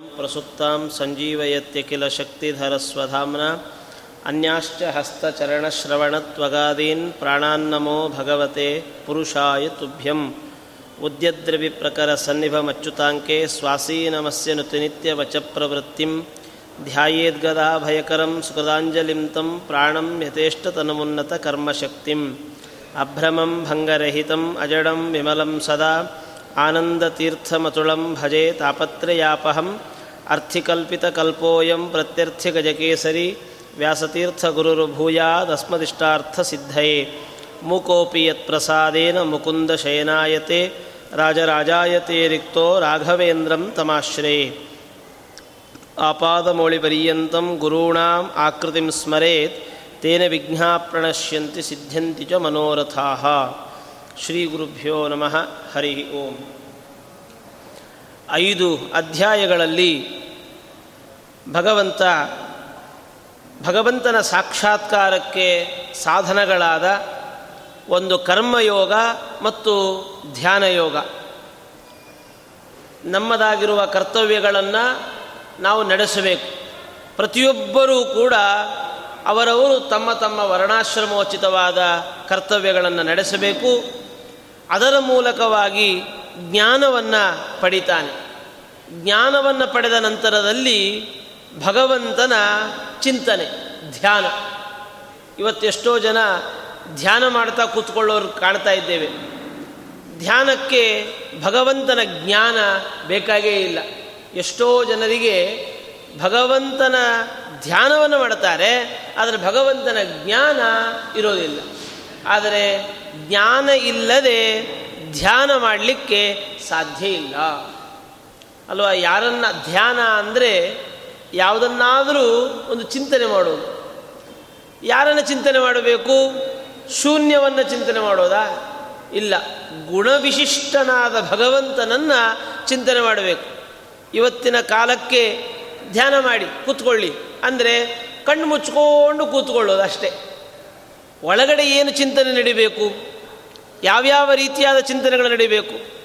ಪ್ರಸುಪ್ತಾಂ ಸಂಜೀವಯತ್ಯಖಿಲ ಶಕ್ತಿಧರಸ್ವಧಾಮ್ನ ಅನ್ಯಾಶ್ಚ ಹಸ್ತಚರಣಶ್ರವಣತ್ವಗಾದೀನ್ ಪ್ರಾಣಾನ್ನಮೋ ಭಗವತೆ ಪುರುಷಾಯ ತುಭ್ಯಂ. ಉದ್ಯದ್ರವಿಪ್ರಕರ ಸನ್ನಿಭಮಚ್ಯುತಾಂಕೆ ಸ್ವಾಸೀನಮಸ್ಯ ನುತಿನಿತ್ಯವಚ ಪ್ರವೃತ್ತಿಂ. ಧ್ಯಾಯೇದ್ಗದಾಭಯಕರಂ ಸುಕೃದಾಂಜಲಿಂ तं ಪ್ರಾಣಂ ಯಥೇಷ್ಟತನುಮುನ್ನತ ಕರ್ಮಶಕ್ತಿಂ ಅಭ್ರಮಂ ಭಂಗರಹಿತಂ ಅಜಡಂ ವಿಮಲಂ ಸದಾ. ಆನಂದತೀರ್ಥಮತುಳಂ ಭಜೆ ತಾಪತ್ರಯಾಪಹಂ ಅರ್ಥಿಕಲ್ಪಿತಕಲ್ಪೋಯಂ ಪ್ರತ್ಯರ್ಥಿಗಜಕೇಸರಿ ವ್ಯಾಸತೀರ್ಥಗುರುರ್ಭೂಯಾದಸ್ಮದಿಷ್ಟಾರ್ಥಸಿದ್ಧಯೇ. ಮೂಕೋಪಿ ಯತ್ಪ್ರಸಾದೇನ ಮುಕುಂದಶಯನಾಯತೆ ರಾಜರಾಜಾಯತೆ ರಿಕ್ತೋ ರಾಘವೇಂದ್ರಂ ತಮಾಶ್ರಯೇ. ಆಪಾದಮೌಳಿಪರ್ಯಂతం ಗುರುಣಾಂ ಆಕೃತಿಂ ಸ್ಮರೇತ್ ತೇನ ವಿಘ್ನಾ ಪ್ರಣಶ್ಯಂತಿ ಸಿದ್ಧ್ಯಂತಿ ಚ ಮನೋರಥಾಃ. ಶ್ರೀ ಗುರುಭ್ಯೋ ನಮಃ, ಹರಿ ಓಂ. ಐದು ಅಧ್ಯಾಯಗಳಲ್ಲಿ ಭಗವಂತ, ಭಗವಂತನ ಸಾಕ್ಷಾತ್ಕಾರಕ್ಕೆ ಸಾಧನಗಳಾದ ಒಂದು ಕರ್ಮಯೋಗ ಮತ್ತು ಧ್ಯಾನಯೋಗ. ನಮ್ಮದಾಗಿರುವ ಕರ್ತವ್ಯಗಳನ್ನು ನಾವು ನಡೆಸಬೇಕು. ಪ್ರತಿಯೊಬ್ಬರೂ ಕೂಡ ಅವರವರು ತಮ್ಮ ತಮ್ಮ ವರ್ಣಾಶ್ರಮೋಚಿತವಾದ ಕರ್ತವ್ಯಗಳನ್ನು ನಡೆಸಬೇಕು. ಅದರ ಮೂಲಕವಾಗಿ ಜ್ಞಾನವನ್ನು ಪಡಿತಾನೆ. ಜ್ಞಾನವನ್ನು ಪಡೆದ ನಂತರದಲ್ಲಿ ಭಗವಂತನ ಚಿಂತನೆ, ಧ್ಯಾನ. ಇವತ್ತೆಷ್ಟೋ ಜನ ಧ್ಯಾನ ಮಾಡ್ತಾ ಕೂತ್ಕೊಳ್ಳೋರು ಕಾಣ್ತಾ ಇದ್ದೇವೆ. ಧ್ಯಾನಕ್ಕೆ ಭಗವಂತನ ಜ್ಞಾನ ಬೇಕಾಗೇ ಇಲ್ಲ. ಎಷ್ಟೋ ಜನರಿಗೆ ಭಗವಂತನ ಧ್ಯಾನವನ್ನು ಮಾಡ್ತಾರೆ, ಆದರೆ ಭಗವಂತನ ಜ್ಞಾನ ಇರೋದಿಲ್ಲ. ಆದರೆ ಜ್ಞಾನ ಇಲ್ಲದೆ ಧ್ಯಾನ ಮಾಡಲಿಕ್ಕೆ ಸಾಧ್ಯ ಇಲ್ಲ. ಅಲ್ವಾ? ಯಾರನ್ನ ಧ್ಯಾನ ಅಂದರೆ ಯಾವುದನ್ನಾದರೂ ಒಂದು ಚಿಂತನೆ ಮಾಡೋದು. ಯಾರನ್ನು ಚಿಂತನೆ ಮಾಡಬೇಕು? ಶೂನ್ಯವನ್ನು ಚಿಂತನೆ ಮಾಡೋದಾ? ಇಲ್ಲ. ಗುಣವಿಶಿಷ್ಟನಾದ ಭಗವಂತನನ್ನು ಚಿಂತನೆ ಮಾಡಬೇಕು. ಇವತ್ತಿನ ಕಾಲಕ್ಕೆ ಧ್ಯಾನ ಮಾಡಿ, ಕೂತ್ಕೊಳ್ಳಿ. ಅಂದರೆ ಕಣ್ಣು ಮುಚ್ಕೊಂಡು ಕೂತ್ಕೊಳ್ಳೋದು ಅಷ್ಟೇ. ಒಳಗಡೆ ಏನು ಚಿಂತನೆ ನಡಿಬೇಕು? ಯಾವ್ಯಾವ ರೀತಿಯಾದ ಚಿಂತನೆಗಳು ನಡಿಬೇಕು?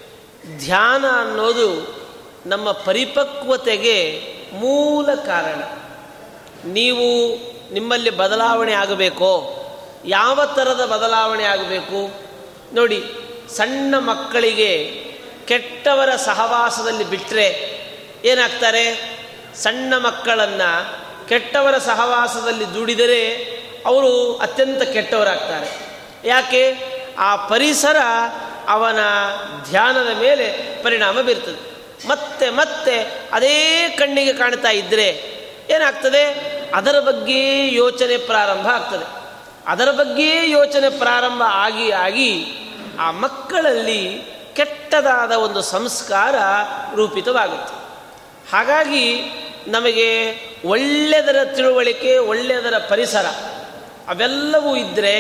ಧ್ಯಾನ ಅನ್ನೋದು ನಮ್ಮ ಪರಿಪಕ್ವತೆಗೆ ಮೂಲ ಕಾರಣ. ನೀವು ನಿಮ್ಮಲ್ಲಿ ಬದಲಾವಣೆ ಆಗಬೇಕೋ? ಯಾವ ಥರದ ಬದಲಾವಣೆ ಆಗಬೇಕು? ನೋಡಿ, ಸಣ್ಣ ಮಕ್ಕಳಿಗೆ ಕೆಟ್ಟವರ ಸಹವಾಸದಲ್ಲಿ ಬಿಟ್ಟರೆ ಏನಾಗ್ತಾರೆ? ಸಣ್ಣ ಮಕ್ಕಳನ್ನು ಕೆಟ್ಟವರ ಸಹವಾಸದಲ್ಲಿ ದುಡಿದರೆ ಅವರು ಅತ್ಯಂತ ಕೆಟ್ಟವರಾಗ್ತಾರೆ. ಯಾಕೆ? ಆ ಪರಿಸರ ಅವನ ಧ್ಯಾನದ ಮೇಲೆ ಪರಿಣಾಮ ಬೀರ್ತದೆ. ಮತ್ತೆ ಮತ್ತೆ ಅದೇ ಕಣ್ಣಿಗೆ ಕಾಣ್ತಾ ಇದ್ದರೆ ಏನಾಗ್ತದೆ? ಅದರ ಬಗ್ಗೆ ಯೋಚನೆ ಪ್ರಾರಂಭ ಆಗ್ತದೆ. ಅದರ ಬಗ್ಗೆ ಯೋಚನೆ ಪ್ರಾರಂಭ ಆಗಿ ಆಗಿ ಆ ಮಕ್ಕಳಲ್ಲಿ ಕೆಟ್ಟದಾದ ಒಂದು ಸಂಸ್ಕಾರ ರೂಪಿತವಾಗುತ್ತೆ. ಹಾಗಾಗಿ ನಮಗೆ ಒಳ್ಳೆಯದರ ತಿಳುವಳಿಕೆ ಒಳ್ಳೆಯದರ ಪರಿಸರ ಅವೆಲ್ಲವೂ ಇದ್ದರೆ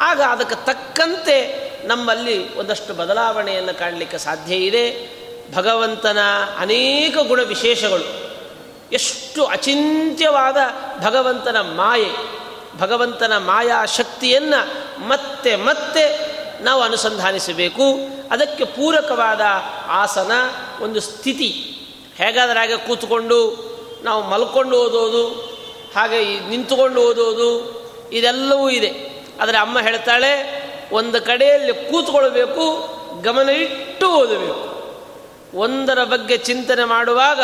ಆಗ ಅದಕ್ಕೆ ತಕ್ಕಂತೆ ನಮ್ಮಲ್ಲಿ ಒಂದಷ್ಟು ಬದಲಾವಣೆಯನ್ನು ಕಾಣಲಿಕ್ಕೆ ಸಾಧ್ಯ ಇದೆ. ಭಗವಂತನ ಅನೇಕ ಗುಣ ವಿಶೇಷಗಳು. ಎಷ್ಟು ಅಚಿಂತ್ಯವಾದ ಭಗವಂತನ ಮಾಯೆ, ಭಗವಂತನ ಮಾಯಾ ಶಕ್ತಿಯನ್ನು ಮತ್ತೆ ಮತ್ತೆ ನಾವು ಅನುಸಂಧಾನಿಸಬೇಕು. ಅದಕ್ಕೆ ಪೂರಕವಾದ ಆಸನ ಒಂದು ಸ್ಥಿತಿ. ಹಾಗೆ ಕೂತ್ಕೊಂಡು ನಾವು ಮಲ್ಕೊಂಡು ಓದೋದು, ಹಾಗೆ ನಿಂತುಕೊಂಡು ಓದೋದು ಇದೆಲ್ಲವೂ ಇದೆ. ಆದರೆ ಅಮ್ಮ ಹೇಳ್ತಾಳೆ, ಒಂದು ಕಡೆಯಲ್ಲಿ ಕೂತ್ಕೊಳ್ಬೇಕು, ಗಮನ ಇಟ್ಟು ಓದಬೇಕು. ಒಂದರ ಬಗ್ಗೆ ಚಿಂತನೆ ಮಾಡುವಾಗ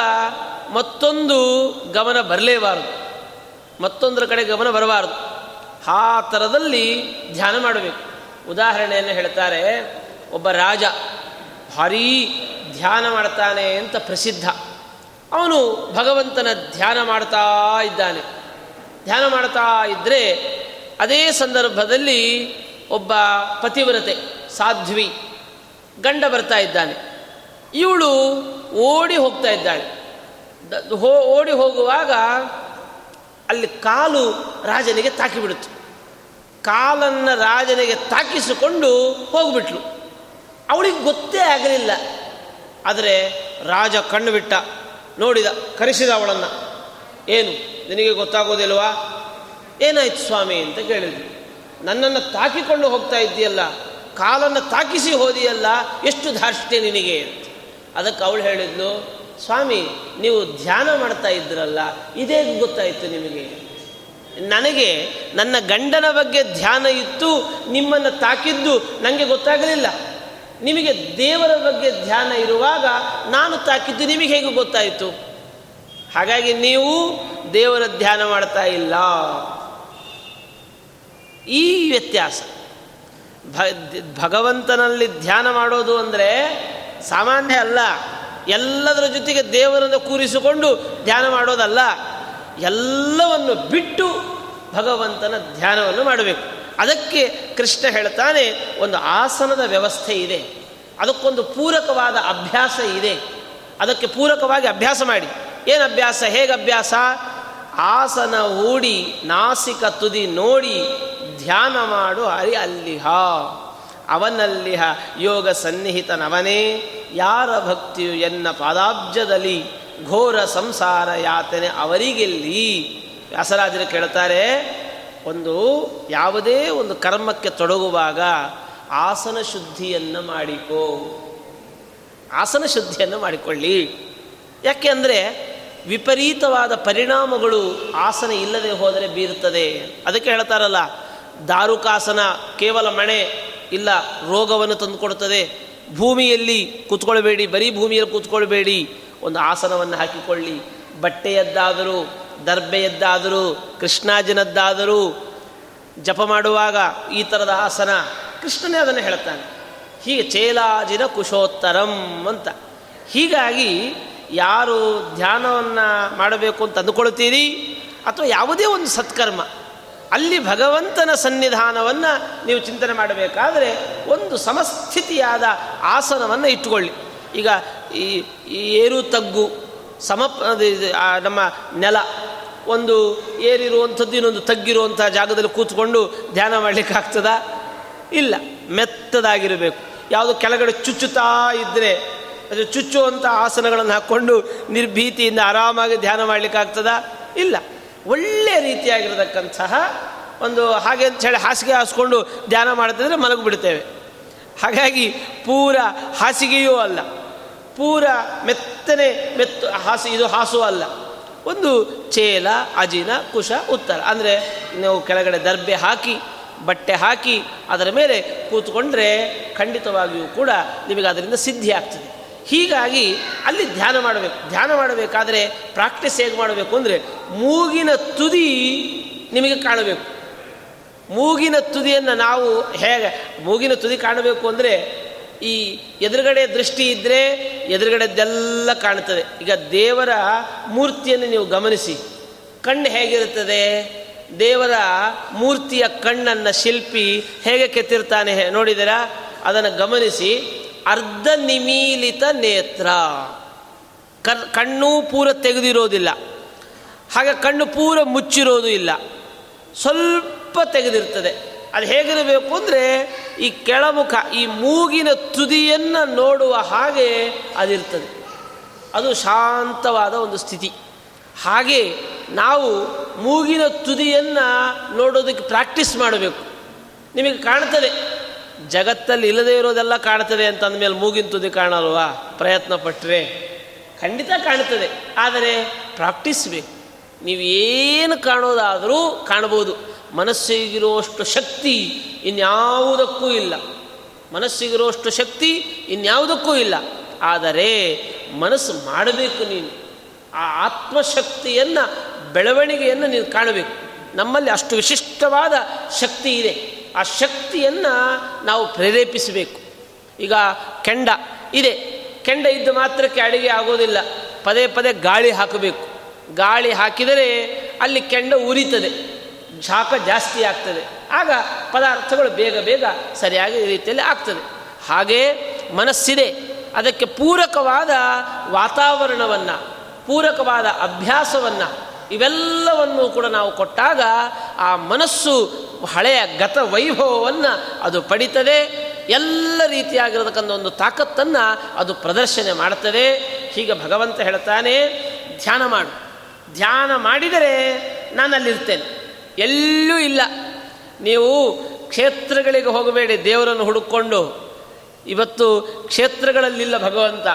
ಮತ್ತೊಂದು ಗಮನ ಬರಲೇಬಾರದು. ಮತ್ತೊಂದರ ಕಡೆ ಗಮನ ಬರಬಾರದು. ಆ ಥರದಲ್ಲಿ ಧ್ಯಾನ ಮಾಡಬೇಕು. ಉದಾಹರಣೆಯನ್ನು ಹೇಳ್ತಾರೆ, ಒಬ್ಬ ರಾಜ ಭಾರೀ ಧ್ಯಾನ ಮಾಡ್ತಾನೆ ಅಂತ ಪ್ರಸಿದ್ಧ. ಅವನು ಭಗವಂತನ ಧ್ಯಾನ ಮಾಡ್ತಾ ಇದ್ದಾನೆ. ಧ್ಯಾನ ಮಾಡ್ತಾ ಇದ್ದರೆ ಅದೇ ಸಂದರ್ಭದಲ್ಲಿ ಒಬ್ಬ ಪತಿವ್ರತೆ, ಸಾಧ್ವಿ, ಗಂಡ ಬರ್ತಾ ಇದ್ದಾನೆ. ಇವಳು ಓಡಿ ಹೋಗ್ತಾ ಇದ್ದಾಳೆ. ಹೋ, ಓಡಿ ಹೋಗುವಾಗ ಅಲ್ಲಿ ಕಾಲು ರಾಜನಿಗೆ ತಾಕಿಬಿಡುತ್ತೆ ಕಾಲನ್ನು ರಾಜನಿಗೆ ತಾಕಿಸಿಕೊಂಡು ಹೋಗ್ಬಿಟ್ಲು. ಅವಳಿಗೆ ಗೊತ್ತೇ ಆಗಲಿಲ್ಲ. ಆದರೆ ರಾಜ ಕಣ್ಣು ಬಿಟ್ಟ, ನೋಡಿದ, ಕರೆಸಿದ ಅವಳನ್ನು. ಏನು, ನಿನಗೆ ಗೊತ್ತಾಗೋದಿಲ್ವಾ? ಏನಾಯ್ತು ಸ್ವಾಮಿ ಅಂತ ಕೇಳಿದ್ರು. ನನ್ನನ್ನು ತಾಕಿಕೊಂಡು ಹೋಗ್ತಾ ಇದ್ದೀಯಲ್ಲ, ಕಾಲನ್ನು ತಾಕಿಸಿ ಹೋದಿಯಲ್ಲ, ಎಷ್ಟು ಧಾರ್ಷ್ಟ್ಯ ನಿನಗೆ ಅಂತ. ಅದಕ್ಕೆ ಅವಳು ಹೇಳಿದ್ಲು, ಸ್ವಾಮಿ, ನೀವು ಧ್ಯಾನ ಮಾಡ್ತಾ ಇದ್ರಲ್ಲ, ಇದೇ ಗೊತ್ತಾಯಿತು ನಿಮಗೆ. ನನಗೆ, ನನ್ನ ಗಂಡನ ಬಗ್ಗೆ ಧ್ಯಾನ ಇತ್ತು, ನಿಮ್ಮನ್ನು ತಾಕಿದ್ದು ನನಗೆ ಗೊತ್ತಾಗಲಿಲ್ಲ. ನಿಮಗೆ ದೇವರ ಬಗ್ಗೆ ಧ್ಯಾನ ಇರುವಾಗ ನಾನು ತಾಕಿದ್ದು ನಿಮಗೆ ಹೇಗೆ ಗೊತ್ತಾಯಿತು? ಹಾಗಾಗಿ ನೀವು ದೇವರ ಧ್ಯಾನ ಮಾಡ್ತಾ ಇಲ್ಲ. ಈ ವ್ಯತ್ಯಾಸ. ಭಗವಂತನಲ್ಲಿ ಧ್ಯಾನ ಮಾಡೋದು ಅಂದರೆ ಸಾಮಾನ್ಯ ಅಲ್ಲ. ಎಲ್ಲದರ ಜೊತೆಗೆ ದೇವರನ್ನು ಕೂರಿಸಿಕೊಂಡು ಧ್ಯಾನ ಮಾಡೋದಲ್ಲ. ಎಲ್ಲವನ್ನು ಬಿಟ್ಟು ಭಗವಂತನ ಧ್ಯಾನವನ್ನು ಮಾಡಬೇಕು. ಅದಕ್ಕೆ ಕೃಷ್ಣ ಹೇಳ್ತಾನೆ, ಒಂದು ಆಸನದ ವ್ಯವಸ್ಥೆ ಇದೆ. ಅದಕ್ಕೊಂದು ಪೂರಕವಾದ ಅಭ್ಯಾಸ ಇದೆ. ಅದಕ್ಕೆ ಪೂರಕವಾಗಿ ಅಭ್ಯಾಸ ಮಾಡಿ. ಏನು ಅಭ್ಯಾಸ? ಹೇಗೆ ಅಭ್ಯಾಸ ಆಸನ ಹೂಡಿ ನಾಸಿಕ ತುದಿ ನೋಡಿ ಧ್ಯಾನ ಮಾಡು, ಹರಿ ಅಲ್ಲಿಹ. ಅವನಲ್ಲಿಹ ಯೋಗ ಸನ್ನಿಹಿತನವನೇ. ಯಾರ ಭಕ್ತಿಯು ಎನ್ನ ಪಾದಾಬ್ಜದಲ್ಲಿ ಘೋರ ಸಂಸಾರ ಯಾತನೆ ಅವರಿಗೆಲ್ಲಿ? ವ್ಯಾಸರಾಜರು ಕೇಳ್ತಾರೆ, ಒಂದು ಯಾವುದೇ ಒಂದು ಕರ್ಮಕ್ಕೆ ತೊಡಗುವಾಗ ಆಸನ ಶುದ್ಧಿಯನ್ನು ಮಾಡಿಕೋ. ಆಸನ ಶುದ್ಧಿಯನ್ನು ಮಾಡಿಕೊಳ್ಳಿ. ಯಾಕೆ ಅಂದರೆ ವಿಪರೀತವಾದ ಪರಿಣಾಮಗಳು ಆಸನ ಇಲ್ಲದೆ ಹೋದರೆ ಬೀರುತ್ತದೆ. ಅದಕ್ಕೆ ಹೇಳ್ತಾರಲ್ಲ ದಾರುಕಾಸನ ಕೇವಲ ಮಣೆ ಇಲ್ಲ, ರೋಗವನ್ನು ತಂದುಕೊಡುತ್ತದೆ. ಭೂಮಿಯಲ್ಲಿ ಕೂತ್ಕೊಳ್ಬೇಡಿ, ಬರೀ ಭೂಮಿಯಲ್ಲಿ ಕೂತ್ಕೊಳ್ಬೇಡಿ. ಒಂದು ಆಸನವನ್ನು ಹಾಕಿಕೊಳ್ಳಿ. ಬಟ್ಟೆಯದ್ದಾದರೂ, ದರ್ಬೆಯದ್ದಾದರೂ, ಕೃಷ್ಣಾಜನದ್ದಾದರೂ, ಜಪ ಮಾಡುವಾಗ ಈ ಥರದ ಆಸನ ಕೃಷ್ಣನೇ ಅದನ್ನು ಹೇಳ್ತಾನೆ ಹೀಗೆ ಚೇಲಾಜಿನ ಕುಶೋತ್ತರಂ ಅಂತ. ಹೀಗಾಗಿ ಯಾರು ಧ್ಯಾನವನ್ನು ಮಾಡಬೇಕು ಅಂತ ಅಂದುಕೊಳ್ತೀರಿ ಅಥವಾ ಯಾವುದೇ ಒಂದು ಸತ್ಕರ್ಮ ಅಲ್ಲಿ ಭಗವಂತನ ಸನ್ನಿಧಾನವನ್ನು ನೀವು ಚಿಂತನೆ ಮಾಡಬೇಕಾದರೆ ಒಂದು ಸಮಸ್ಥಿತಿಯಾದ ಆಸನವನ್ನು ಇಟ್ಟುಕೊಳ್ಳಿ. ಈಗ ಈ ಏರು ತಗ್ಗು ಸಮ ನಮ್ಮ ನೆಲ, ಒಂದು ಏರಿರುವಂಥದ್ದು ಇನ್ನೊಂದು ತಗ್ಗಿರುವಂಥ ಜಾಗದಲ್ಲಿ ಕೂತ್ಕೊಂಡು ಧ್ಯಾನ ಮಾಡಲಿಕ್ಕಾಗ್ತದ ಇಲ್ಲ, ಮೆತ್ತದಾಗಿರಬೇಕು. ಯಾವುದು ಕೆಳಗಡೆ ಚುಚ್ಚುತ್ತಾ ಇದ್ದರೆ ಅದು ಚುಚ್ಚುವಂಥ ಆಸನಗಳನ್ನು ಹಾಕ್ಕೊಂಡು ನಿರ್ಭೀತಿಯಿಂದ ಆರಾಮಾಗಿ ಧ್ಯಾನ ಮಾಡಲಿಕ್ಕಾಗ್ತದ ಇಲ್ಲ. ಒಳ್ಳೆಯ ರೀತಿಯಾಗಿರತಕ್ಕಂತಹ ಒಂದು ಹಾಗೆ ಅಂತ ಹೇಳಿ ಹಾಸಿಗೆ ಹಾಸ್ಕೊಂಡು ಧ್ಯಾನ ಮಾಡ್ತಿದ್ರೆ ಮಲಗಿಬಿಡ್ತೇವೆ. ಹಾಗಾಗಿ ಪೂರ ಹಾಸಿಗೆಯೂ ಅಲ್ಲ, ಪೂರ ಮೆತ್ತನೆ ಮೆತ್ತು ಹಾಸಿ, ಇದು ಹಾಸು ಅಲ್ಲ. ಒಂದು ಚೇಲ, ಅಜಿನ, ಕುಶ, ಉತ್ತರ. ಅಂದರೆ ನೀವು ಕೆಳಗಡೆ ದರ್ಬೆ ಹಾಕಿ, ಬಟ್ಟೆ ಹಾಕಿ, ಅದರ ಮೇಲೆ ಕೂತ್ಕೊಂಡ್ರೆ ಖಂಡಿತವಾಗಿಯೂ ಕೂಡ ನಿಮಗೆ ಅದರಿಂದ ಸಿದ್ಧಿ ಆಗ್ತದೆ ಹೀಗಾಗಿ ಅಲ್ಲಿ ಧ್ಯಾನ ಮಾಡಬೇಕು. ಧ್ಯಾನ ಮಾಡಬೇಕಾದ್ರೆ ಪ್ರಾಕ್ಟೀಸ್ ಹೇಗೆ ಮಾಡಬೇಕು ಅಂದರೆ ಮೂಗಿನ ತುದಿ ನಿಮಗೆ ಕಾಣಬೇಕು. ಮೂಗಿನ ತುದಿಯನ್ನು ನಾವು ಹೇಗೆ ಮೂಗಿನ ತುದಿ ಕಾಣಬೇಕು ಅಂದರೆ ಈ ಎದುರುಗಡೆ ದೃಷ್ಟಿ ಇದ್ದರೆ ಎದುರುಗಡೆದೆಲ್ಲ ಕಾಣ್ತದೆ ಈಗ ದೇವರ ಮೂರ್ತಿಯನ್ನು ನೀವು ಗಮನಿಸಿ. ಕಣ್ಣು ಹೇಗಿರುತ್ತದೆ? ದೇವರ ಮೂರ್ತಿಯ ಕಣ್ಣನ್ನು ಶಿಲ್ಪಿ ಹೇಗೆ ಕೆತ್ತಿರ್ತಾನೆ ನೋಡಿದಿರಾ? ಅದನ್ನು ಗಮನಿಸಿ. ಅರ್ಧ ನಿಮೀಲಿತ ನೇತ್ರ. ಕರ್, ಕಣ್ಣು ಪೂರ ತೆಗೆದಿರೋದಿಲ್ಲ. ಹಾಗೆ ಕಣ್ಣು ಪೂರ ಮುಚ್ಚಿರೋದು ಇಲ್ಲ. ಸ್ವಲ್ಪ ತೆಗೆದಿರ್ತದೆ. ಅದು ಹೇಗಿರಬೇಕು ಅಂದರೆ ಈ ಕೆಳಮುಖ, ಈ ಮೂಗಿನ ತುದಿಯನ್ನು ನೋಡುವ ಹಾಗೆ ಅದಿರ್ತದೆ. ಅದು ಶಾಂತವಾದ ಒಂದು ಸ್ಥಿತಿ. ಹಾಗೆ ನಾವು ಮೂಗಿನ ತುದಿಯನ್ನು ನೋಡೋದಕ್ಕೆ ಪ್ರಾಕ್ಟೀಸ್ ಮಾಡಬೇಕು. ನಿಮಗೆ ಕಾಣ್ತದೆ. ಜಗತ್ತಲ್ಲಿ ಇಲ್ಲದೆ ಇರೋದೆಲ್ಲ ಕಾಣ್ತದೆ ಅಂತ ಅಂದಮೇಲೆ ಮೂಗಿನ ತುದಿ ಕಾಣಲ್ವಾ? ಪ್ರಯತ್ನ ಪಟ್ಟರೆ ಖಂಡಿತ ಕಾಣ್ತದೆ. ಆದರೆ ಪ್ರಾಕ್ಟೀಸ್ ಬೇಕು ನೀವು ಏನು ಕಾಣೋದಾದರೂ ಕಾಣ್ಬೋದು. ಮನಸ್ಸಿಗಿರುವಷ್ಟು ಶಕ್ತಿ ಇನ್ಯಾವುದಕ್ಕೂ ಇಲ್ಲ. ಮನಸ್ಸಿಗಿರುವಷ್ಟು ಶಕ್ತಿ ಇನ್ಯಾವುದಕ್ಕೂ ಇಲ್ಲ. ಆದರೆ ಮನಸ್ಸು ಮಾಡಬೇಕು ನೀನು. ಆ ಆತ್ಮಶಕ್ತಿಯನ್ನು, ಬೆಳವಣಿಗೆಯನ್ನು ನೀನು ಕಾಣಬೇಕು. ನಮ್ಮಲ್ಲಿ ಅಷ್ಟು ವಿಶಿಷ್ಟವಾದ ಶಕ್ತಿ ಇದೆ. ಆ ಶಕ್ತಿಯನ್ನು ನಾವು ಪ್ರೇರೇಪಿಸಬೇಕು. ಈಗ ಕೆಂಡ ಇದೆ. ಕೆಂಡ ಇದ್ದ ಮಾತ್ರಕ್ಕೆ ಅಡಿಗೆ ಆಗೋದಿಲ್ಲ. ಪದೇ ಪದೇ ಗಾಳಿ ಹಾಕಬೇಕು. ಗಾಳಿ ಹಾಕಿದರೆ ಅಲ್ಲಿ ಕೆಂಡ ಉರಿತದೆ. ಶಾಖ ಜಾಸ್ತಿ ಆಗ್ತದೆ. ಆಗ ಪದಾರ್ಥಗಳು ಬೇಗ ಬೇಗ ಸರಿಯಾಗಿ ರೀತಿಯಲ್ಲಿ ಆಗ್ತದೆ. ಹಾಗೇ ಮನಸ್ಸಿದೆ. ಅದಕ್ಕೆ ಪೂರಕವಾದ ವಾತಾವರಣವನ್ನು, ಪೂರಕವಾದ ಅಭ್ಯಾಸವನ್ನು ಇವೆಲ್ಲವನ್ನು ಕೂಡ ನಾವು ಕೊಟ್ಟಾಗ ಆ ಮನಸ್ಸು ಹಳೆಯ ಗತ ವೈಭವವನ್ನು ಅದು ಪಡಿತದೆ. ಎಲ್ಲ ರೀತಿಯಾಗಿರತಕ್ಕಂಥ ಒಂದು ತಾಕತ್ತನ್ನು ಅದು ಪ್ರದರ್ಶನ ಮಾಡ್ತದೆ. ಹೀಗೆ ಭಗವಂತ ಹೇಳ್ತಾನೆ, ಧ್ಯಾನ ಮಾಡು. ಧ್ಯಾನ ಮಾಡಿದರೆ ನಾನು ಅಲ್ಲಿರ್ತೇನೆ ಎಲ್ಲೂ ಇಲ್ಲ. ನೀವು ಕ್ಷೇತ್ರಗಳಿಗೆ ಹೋಗಬೇಡಿ ದೇವರನ್ನು ಹುಡುಕೊಂಡು. ಇವತ್ತು ಕ್ಷೇತ್ರಗಳಲ್ಲಿಲ್ಲ ಭಗವಂತ.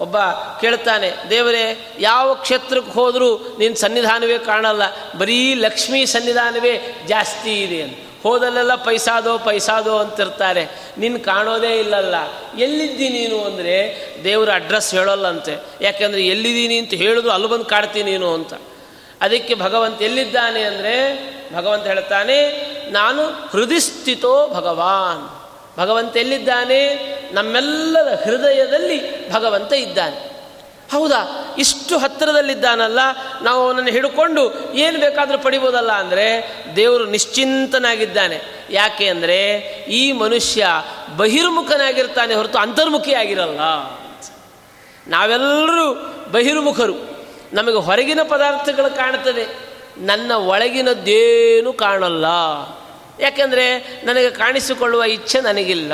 ಒಬ್ಬ ಕೇಳ್ತಾನೆ, ದೇವರೇ, ಯಾವ ಕ್ಷೇತ್ರಕ್ಕೆ ಹೋದರೂ ನಿನ್ನ ಸನ್ನಿಧಾನವೇ ಕಾಣಲ್ಲ, ಬರೀ ಲಕ್ಷ್ಮೀ ಸನ್ನಿಧಾನವೇ ಜಾಸ್ತಿ ಇದೆ ಅಂತ. ಹೋದಲ್ಲೆಲ್ಲ ಪೈಸಾದೋ ಪೈಸಾದೋ ಅಂತಿರ್ತಾರೆ ನಿನ್ನ ಕಾಣೋದೇ ಇಲ್ಲಲ್ಲ, ಎಲ್ಲಿದ್ದಿ ನೀನು? ಅಂದರೆ, ದೇವರ ಅಡ್ರೆಸ್ ಹೇಳೋಲ್ಲಂತೆ, ಯಾಕೆಂದರೆ ಎಲ್ಲಿದ್ದೀನಿ ಅಂತ ಹೇಳಿದ್ರು ಅಲ್ಲಿ ಬಂದು ಕಾಡ್ತೀನಿ ನೀನು ಅಂತ. ಅದಕ್ಕೆ ಭಗವಂತ ಎಲ್ಲಿದ್ದಾನೆ ಅಂದರೆ, ಭಗವಂತ ಹೇಳ್ತಾನೆ, ನಾನು ಹೃದಯಸ್ಥಿತೋ ಭಗವಾನ್. ಭಗವಂತ ಎಲ್ಲಿದ್ದಾನೆ? ನಮ್ಮೆಲ್ಲರ ಹೃದಯದಲ್ಲಿ ಭಗವಂತ ಇದ್ದಾನೆ. ಹೌದಾ? ಇಷ್ಟು ಹತ್ತಿರದಲ್ಲಿದ್ದಾನಲ್ಲ? ನಾವು ಅವನನ್ನು ಹಿಡ್ಕೊಂಡು ಏನು ಬೇಕಾದರೂ ಪಡಿಬೋದಲ್ಲ ಅಂದರೆ ದೇವರು ನಿಶ್ಚಿಂತನಾಗಿದ್ದಾನೆ. ಯಾಕೆ ಅಂದರೆ ಈ ಮನುಷ್ಯ ಬಹಿರ್ಮುಖನಾಗಿರ್ತಾನೆ ಹೊರತು ಅಂತರ್ಮುಖಿಯಾಗಿರಲ್ಲ ನಾವೆಲ್ಲರೂ ಬಹಿರ್ಮುಖರು. ನಮಗೆ ಹೊರಗಿನ ಪದಾರ್ಥಗಳು ಕಾಣ್ತದೆ ನನ್ನ ಒಳಗಿನದ್ದೇನು ಕಾಣಲ್ಲ. ಯಾಕೆಂದರೆ ನನಗೆ ಕಾಣಿಸಿಕೊಳ್ಳುವ ಇಚ್ಛೆ ನನಗಿಲ್ಲ.